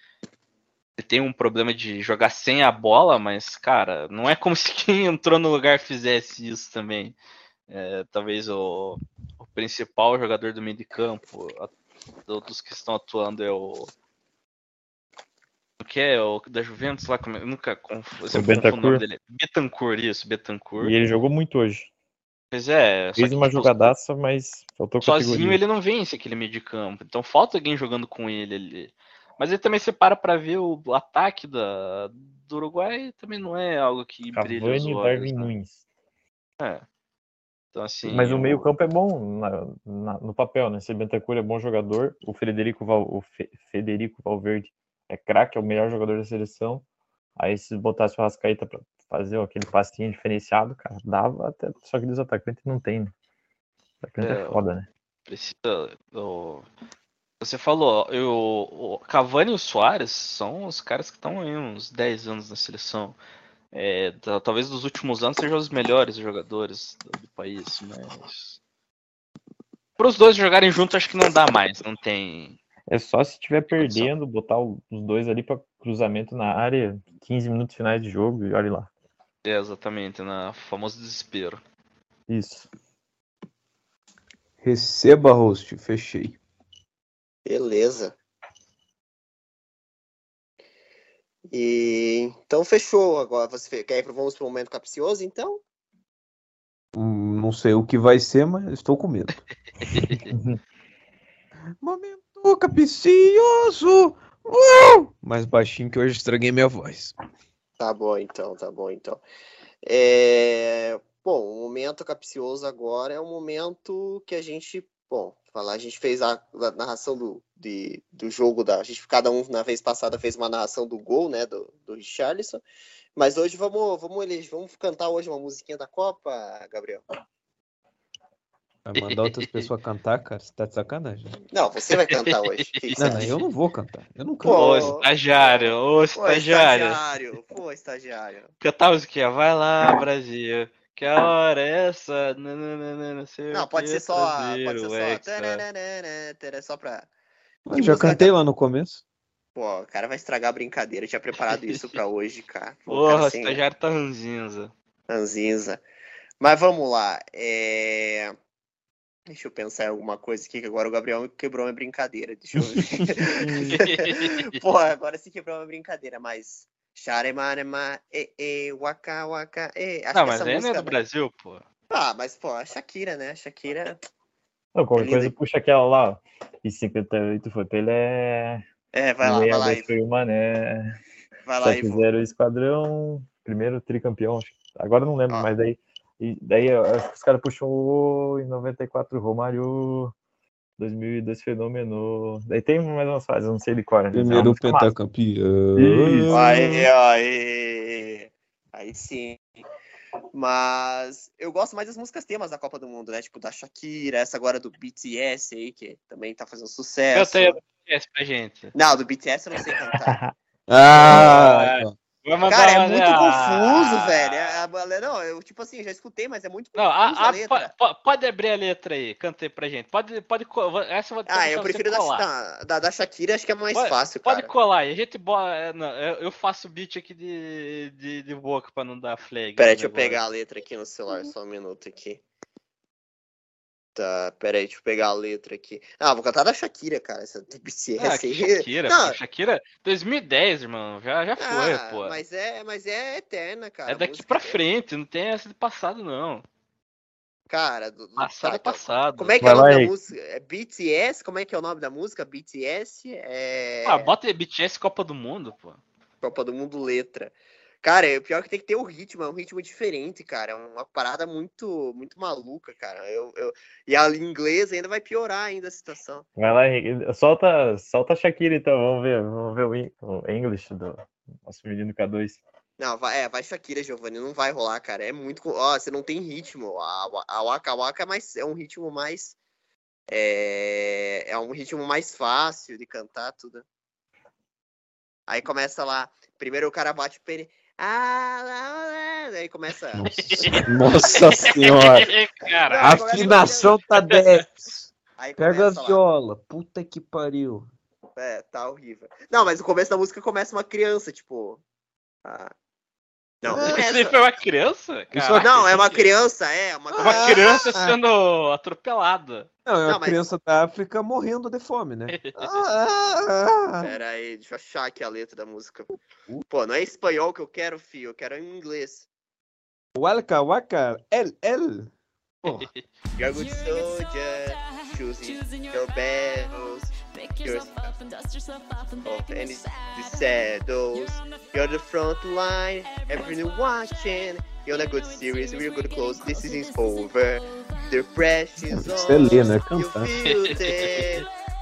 ele tem um problema de jogar sem a bola, mas cara, não é como se quem entrou no lugar fizesse isso também. É, talvez o, o principal jogador do meio de campo, do- dos que estão atuando é o. O que é? O da Juventus lá? Como, eu nunca confundo, sempre confundo o nome dele. Betancourt, isso, Betancourt. E ele jogou muito hoje. Pois é, Fez uma jogadaça, mas faltou Sozinho categoria. ele não vence aquele meio de campo. Então falta alguém jogando com ele ali. Mas ele também você para pra ver o, o ataque da, do Uruguai também não é algo que brilha os Cavani olhos. Darwin né? Nunes. É. Então assim. Mas o eu- meio campo é bom na- na- no papel, né? Se Bentancur é bom jogador, o Frederico, Val- o Fe- Federico Valverde é craque, é o melhor jogador da seleção. Aí se botasse o Rascaeta pra fazer ó, aquele passinho diferenciado, cara, dava até. Só que dos atacantes não tem, né? Atacante é, É, foda, né? precisa. o- Você falou, eu, o Cavani e o Soares são os caras que estão aí uns 10 anos na seleção. É, ta- talvez dos últimos anos sejam os melhores jogadores do, do país, mas. Para os dois jogarem juntos, acho que não dá mais. Não tem. É só se estiver perdendo, botar os dois ali pra cruzamento na área, 15 minutos finais de jogo e olha lá. É, exatamente, na famoso desespero. Isso. Receba, host. Fechei. Beleza. E então fechou. Agora você quer ir pro vamos pro momento capcioso, então? Hum, Não sei o que vai ser, mas estou com medo. Momento capicioso! Uau! Mais baixinho que hoje estraguei minha voz. Tá bom, então, tá bom, então. É, Bom, o momento capcioso agora é um momento que a gente, bom, falar, a gente fez a, a narração do, de, do jogo da, a gente cada um na vez passada fez uma narração do gol, né, do, do Richarlison, mas hoje vamos, vamos eleger, vamos cantar hoje uma musiquinha da Copa, Gabriel. Vai mandar outras pessoas cantar, cara? Você tá de sacanagem. Não, você vai cantar hoje. Não, não, eu não vou cantar. Eu não Pô, canto. Ô, estagiário, ô, Pô, estagiário. estagiário, pô, estagiário. Cantar a musiquinha, vai lá, Brasil. Que hora é essa? Nananana, Não, sei o Não, pode ser só, pode ser só, tana, só pra Eu já cantei lá no começo. Pô, o cara vai estragar a brincadeira. Eu tinha preparado isso pra hoje, cara. Pô, Porra, cara, o estagiário tá ranzinza. ranzinza. Mas vamos lá. é, Deixa eu pensar em alguma coisa aqui, que agora o Gabriel quebrou uma brincadeira. Deixa eu Pô, agora se quebrou uma brincadeira, mas. Sharemarema, e, e, waka, waka, e. Acho Não, que mas essa aí não é música. do Brasil, pô. Ah, mas, pô, a Shakira, né? A Shakira. Não, qualquer coisa puxa aquela lá, ó. E 58 foi Pelé, É, vai lá, vai lá, 62 Ivo. foi o Mané, Vai lá, Ivo. 7-0 Esquadrão, primeiro tricampeão, acho agora eu não lembro, Ó. mas daí, e daí acho que os caras puxam o em 94 Romário, 2002 Fenômeno, daí tem mais umas fases, eu não sei de cor. né? É Primeiro massa. pentacampeão. Isso. Aí, aí. Aí sim. Mas eu gosto mais das músicas temas da Copa do Mundo, né? Tipo, da Shakira, essa agora do BTS aí, que também tá fazendo sucesso. Canta aí essa pra gente. Não, do BTS eu não sei cantar. Ah, Vai mandar Cara, é uma- muito ah, confuso, velho. É, a- a- Não, eu, tipo assim, já escutei, mas é muito Não, confuso a, a, letra. po- po- pode abrir a letra aí, canta aí pra gente. Pode, pode, essa eu vou Ah, eu prefiro da, da, da, Shakira, acho que é mais Pode- fácil, cara. Pode colar aí, a gente bota. Não, eu, eu faço beat aqui de, de, de boca pra não dar flag. Peraí, deixa eu pegar a letra aqui no celular, só um minuto aqui. Tá, peraí, deixa eu pegar a letra aqui. Ah, vou cantar da Shakira, cara. Essa do BTS Ah, aí. Shakira, Não, pô, Shakira, 2010, irmão, já, já foi, ah, pô. Mas é, mas é eterna, cara. é daqui música pra é- frente, não tem essa de passado, não. Cara, do, do- Passado tá, é então, passado. Como é que é Vai o nome lá, da música? É BTS? Como é que é o nome da música? BTS é Ah, bota aí BTS Copa do Mundo, pô. Copa do Mundo letra. Cara, é o pior que tem que ter o ritmo, é um ritmo diferente, cara. É uma parada muito, muito maluca, cara. Eu, eu... E a inglês ainda vai piorar ainda a situação. Vai lá, Henrique. Solta, solta a Shakira então, vamos ver, vamos ver o, in- o English do nosso menino K2. Não, vai, é, vai Shakira, Giovanni, não vai rolar, cara. É muito. Ó, você não tem ritmo. A, a Waka Waka é, mais, é um ritmo mais. É, é um ritmo mais fácil de cantar, tudo. Aí começa lá. Primeiro o cara bate o pene. Ah, lá, lá, aí começa. Nossa senhora. Cara, A afinação tá 10. Aí Pega a começa lá. viola. Puta que pariu. É, tá horrível. Não, mas o começo da música começa uma criança, tipo. ah, Não, é isso aí essa. foi uma criança? Isso Caraca, Não, é uma criança, é. Uma Uma criança sendo atropelada. Não, é uma Não, mas- criança da África morrendo de fome, né? Ah, ah, ah. Pera aí, deixa eu achar aqui a letra da música. Uh. Pô, não é espanhol que eu quero, filho. Eu quero em inglês. Waka waka, el, el. You're a good soldier, choosing your battles. Yours of any saddles. You're the front line, everyone watching. You're on a good series, we're good close. This is over. The pressure is Isso é ler,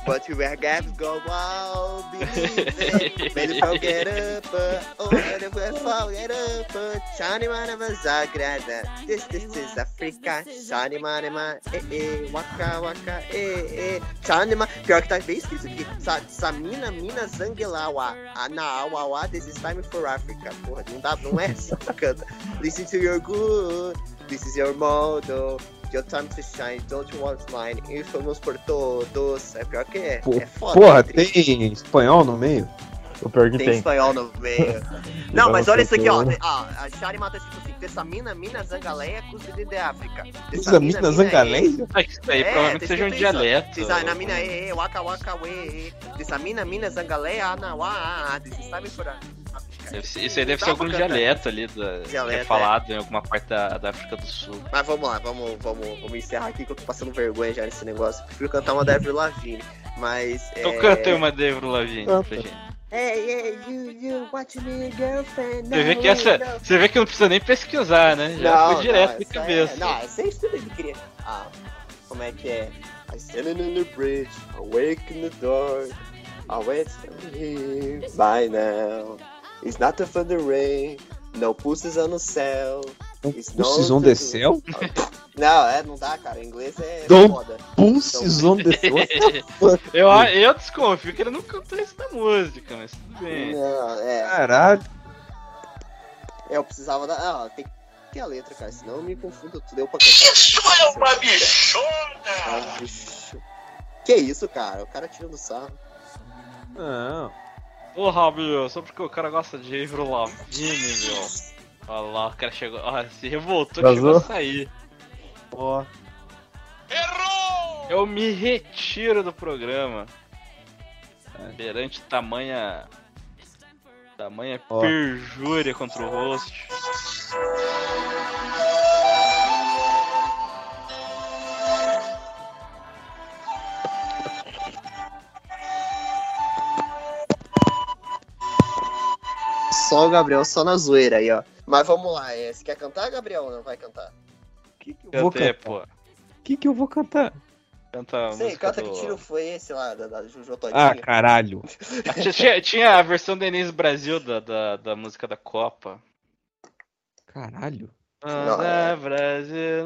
but got to go wild. It. Maybe forget up, uh, oh, maybe forget up. uh, Shani manama zagrada. This, this is Africa. Shani manama, eh, eh, waka waka, eh, eh. Shani ma... Pior que tá bem escrito aqui. Sa, Samina mina zangelawa. Anaawawa, this is time for Africa. Porra, não dá, não é canta. Listen to your good. This is your model. Your time to shine, don't you want mine? Infamous por todos. É pior que é. Pô, é foda. Porra, é tem espanhol no meio? O pior que Tem tem. espanhol no meio. Não, mas olha isso aqui, ó. Ah, a Shari mata escrito assim: Tessamina, mina, zangaleia, custo de África. Usa mina zangaleia? Ah, Isso aí É, provavelmente seja um dialeto. Tisa- mina, e, e, waka, waka, we, Tessamina, mina, zangaleia, anawa, this is time for Deve ser- Isso aí deve ser pra algum dialeto ali da, que Dialeto, é é. falado em alguma parte da, da África do Sul. Mas vamos lá, vamos, vamos, vamos encerrar aqui que eu tô passando vergonha já nesse negócio. Prefiro cantar uma da Avril Lavigne, mas. Então é... canta uma de Avril Lavigne pra Canta. gente. Hey, hey, you, you, watch me, girlfriend. Você vê, que essa, no. você vê que não precisa nem pesquisar, né? Já Não, foi direto não, de essa é- cabeça. não, essa é isso tudo ele queria. Ah, como é que é? I standing in the bridge, awake in the dark. I wait here by now. It's not the fun the rain, no pussies on the céu. It's no Pulses on the céu? Não, é, não dá, cara. Em inglês é Don't- foda. Pulses on the céu? Eu, eu desconfio que ele não cantou isso na música, mas tudo bem. Não, é. Caralho. É, eu precisava da. Ah, tem que ter a letra, cara, senão eu me confundo tudo. Deu pra cantar. Isso é uma bichona! bicho. Que isso, cara? O cara tirando sarro. Não. Porra, meu, só porque o cara gosta de Avril Lavigne, meu. Olha lá, o cara chegou. Olha, se revoltou que chegou a Vazou? sair. Ó. Eu me retiro do programa. Perante tamanha. Tamanha Ó. perjúria contra o host. Só o Gabriel, só na zoeira aí, ó. Mas vamos lá, é, você quer cantar, Gabriel, ou não vai cantar? O que, que eu vou Cantei, cantar? pô. O que, que eu vou cantar? Canta Sei, música canta do... que tiro foi esse lá, da, da Juju Todinho. Ah, caralho. Tinha- tinha, tinha a versão da Inês Brasil da, da, da música da Copa. Caralho. Não, Ah, é. Brasil.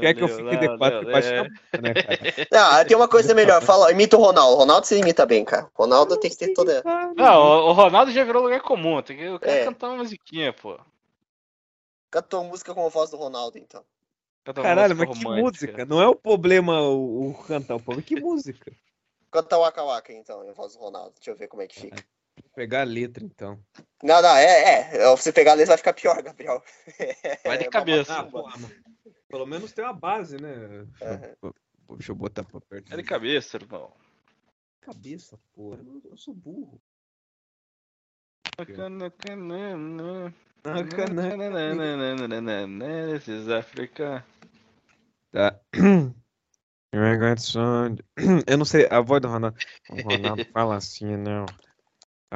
Quer que eu fique de quatro e baixe a bunda, né, cara? Não, tem uma coisa melhor. Fala, imita o Ronaldo. O Ronaldo você imita bem, cara. O Ronaldo tem que ter toda. Não, o Ronaldo já virou lugar comum. Tem que eu quero É. cantar uma musiquinha, pô. Canta uma música com a voz do Ronaldo, então. Cantar uma Caralho, mas que romântica. música? Não é o problema o, o cantar, o problema é que música. Canta o Waka Waka, então, em voz do Ronaldo. Deixa eu ver como é que fica. Vou pegar a letra, então. Não, não, é, é. Se você pegar a letra vai ficar pior, Gabriel. Vai de É cabeça. Porra, pelo menos tem uma base, né? Aham. Deixa eu botar pra perto. É de cabeça, irmão. cabeça, porra. Eu, eu sou burro. This is Africa. Tá. Eu Eu não sei, a voz do Ronaldo. O Ronaldo fala assim, não.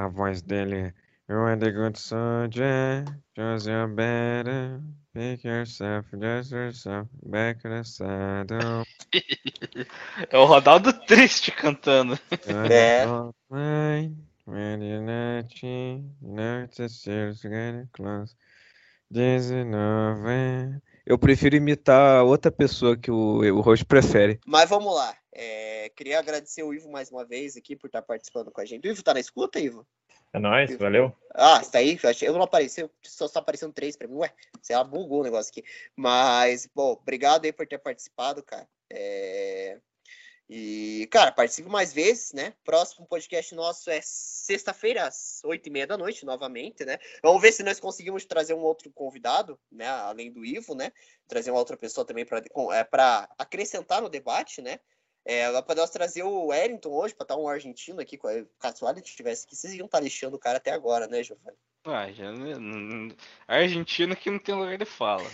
A voz dele é. You are the good soldier, choose your better. Pick yourself, just yourself, back to the saddle. É o Ronaldo triste cantando. É. When you're not cheap, not to serious, getting close. This is nothing. Eu prefiro imitar outra pessoa que o, o host prefere. Mas vamos lá. É, queria agradecer o Ivo mais uma vez aqui por estar participando com a gente. O Ivo tá na escuta, Ivo? É nóis, valeu. Ah, você tá aí? Eu não apareceu, só tá aparecendo três pra mim. Ué, você lá bugou o negócio aqui. Mas, bom, obrigado aí por ter participado, cara. É, E, cara, participe mais vezes, né? Próximo podcast nosso é sexta-feira, às oito e meia da noite, novamente, né? Vamos ver se nós conseguimos trazer um outro convidado, né? Além do Ivo, né? Trazer uma outra pessoa também para é, acrescentar no debate, né? É, para nós trazer o Wellington hoje, para estar um argentino aqui, caso o Wellington estivesse aqui, vocês iam estar lixando o cara até agora, né, Giovanni? Ah, já, não- Argentina que não tem lugar de fala.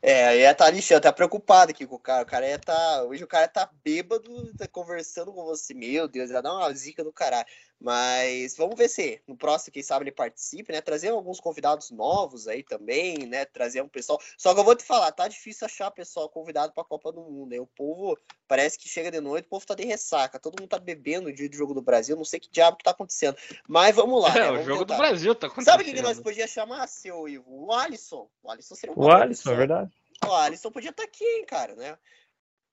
É, ia tá lixando, tá preocupado aqui com o cara. O cara tá. Hoje o cara tá bêbado, tá conversando com você. Meu Deus, ia dar uma zica do caralho. Mas vamos ver se no próximo, quem sabe, ele participe, né? Trazer alguns convidados novos aí também, né? Trazer um pessoal. Só que eu vou te falar, tá difícil achar pessoal convidado pra Copa do Mundo. Aí o povo parece que chega de noite, o povo tá de ressaca. Todo mundo tá bebendo o dia do jogo do Brasil. Não sei que diabo que tá acontecendo. Mas vamos lá. né? É, o Vamos jogo tentar. do Brasil tá acontecendo. Sabe o que, nós podíamos chamar, seu Ivo? O Alisson. O Alisson seria um O Alisson, é verdade. O Alisson podia estar aqui, hein, cara, né?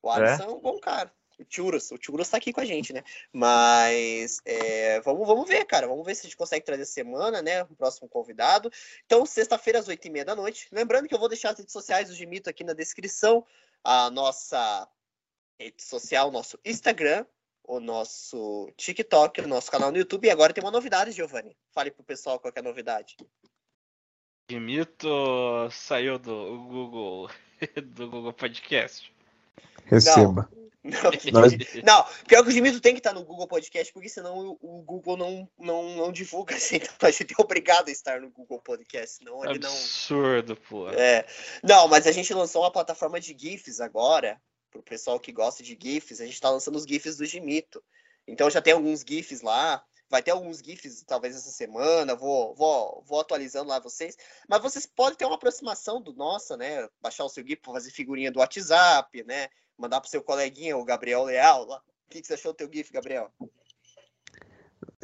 O Alisson é, um bom cara. O Churros, o Churros tá aqui com a gente, né? Mas é, vamos, vamos ver, cara. Vamos ver se a gente consegue trazer semana, né? O próximo convidado. Então, sexta-feira, às oito e meia da noite. Lembrando que eu vou deixar as redes sociais do Gimito aqui na descrição. A nossa rede social, o nosso Instagram, o nosso TikTok, o nosso canal no YouTube. E agora tem uma novidade, Giovanni. Fale pro pessoal qual que é a novidade. Mito saiu do Google do Google Podcast. Receba. Não, Nós- Não, pior que o Gimito tem que estar no Google Podcast, porque senão o, o Google não, não, não divulga, assim, então a gente é obrigado a estar no Google Podcast, senão ele não... Absurdo, pô. É, não, mas a gente lançou uma plataforma de GIFs agora, pro pessoal que gosta de GIFs, a gente tá lançando os GIFs do Gimito, então já tem alguns GIFs lá, vai ter alguns GIFs talvez essa semana, vou, vou, vou atualizando lá vocês, mas vocês podem ter uma aproximação do nossa, né, baixar o seu GIF, fazer figurinha do WhatsApp, né, mandar pro seu coleguinha, o Gabriel Leal, lá. O que, que você achou do teu GIF, Gabriel?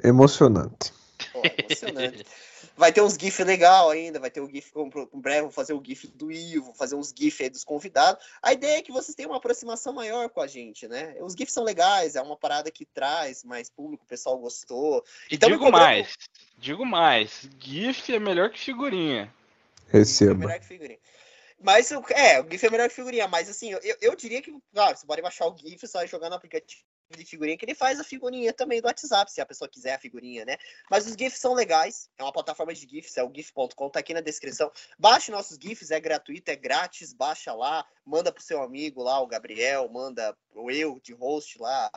Emocionante. Pô, emocionante. Vai ter uns GIF legal ainda, vai ter o GIF, com breve, vou fazer o GIF do Ivo, vou fazer uns GIF aí dos convidados. A ideia é que vocês tenham uma aproximação maior com a gente, né? Os GIFs são legais, é uma parada que traz mais público, o pessoal gostou. E Então, digo cobrando- mais, digo mais, GIF é melhor que figurinha. É Receba. melhor que figurinha. Mas, é, o GIF é melhor que figurinha, mas assim, eu, eu diria que, claro, você pode baixar o GIF, só jogar no aplicativo de figurinha, que ele faz a figurinha também do WhatsApp, se a pessoa quiser a figurinha, né? Mas os GIFs são legais, é uma plataforma de GIFs, é o GIF.com, tá aqui na descrição. Baixe nossos GIFs, é gratuito, é grátis, baixa lá, manda pro seu amigo lá, o Gabriel, manda o eu de host lá,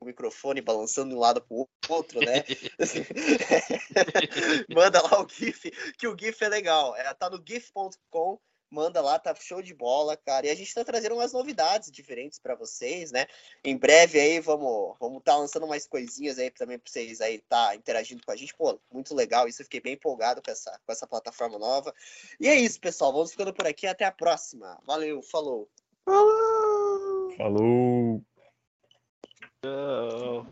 o microfone balançando de um lado pro outro, né? manda lá o GIF, que o GIF é legal. É, tá no GIF.com, manda lá, tá show de bola, cara. E a gente tá trazendo umas novidades diferentes para vocês, né? Em breve aí vamos vamos tá lançando mais coisinhas aí também para vocês aí tá interagindo com a gente. Pô, muito legal. Isso eu fiquei bem empolgado com essa com essa plataforma nova. E é isso, pessoal. Vamos ficando por aqui. Até a próxima. Valeu, falou. Falou. Oh.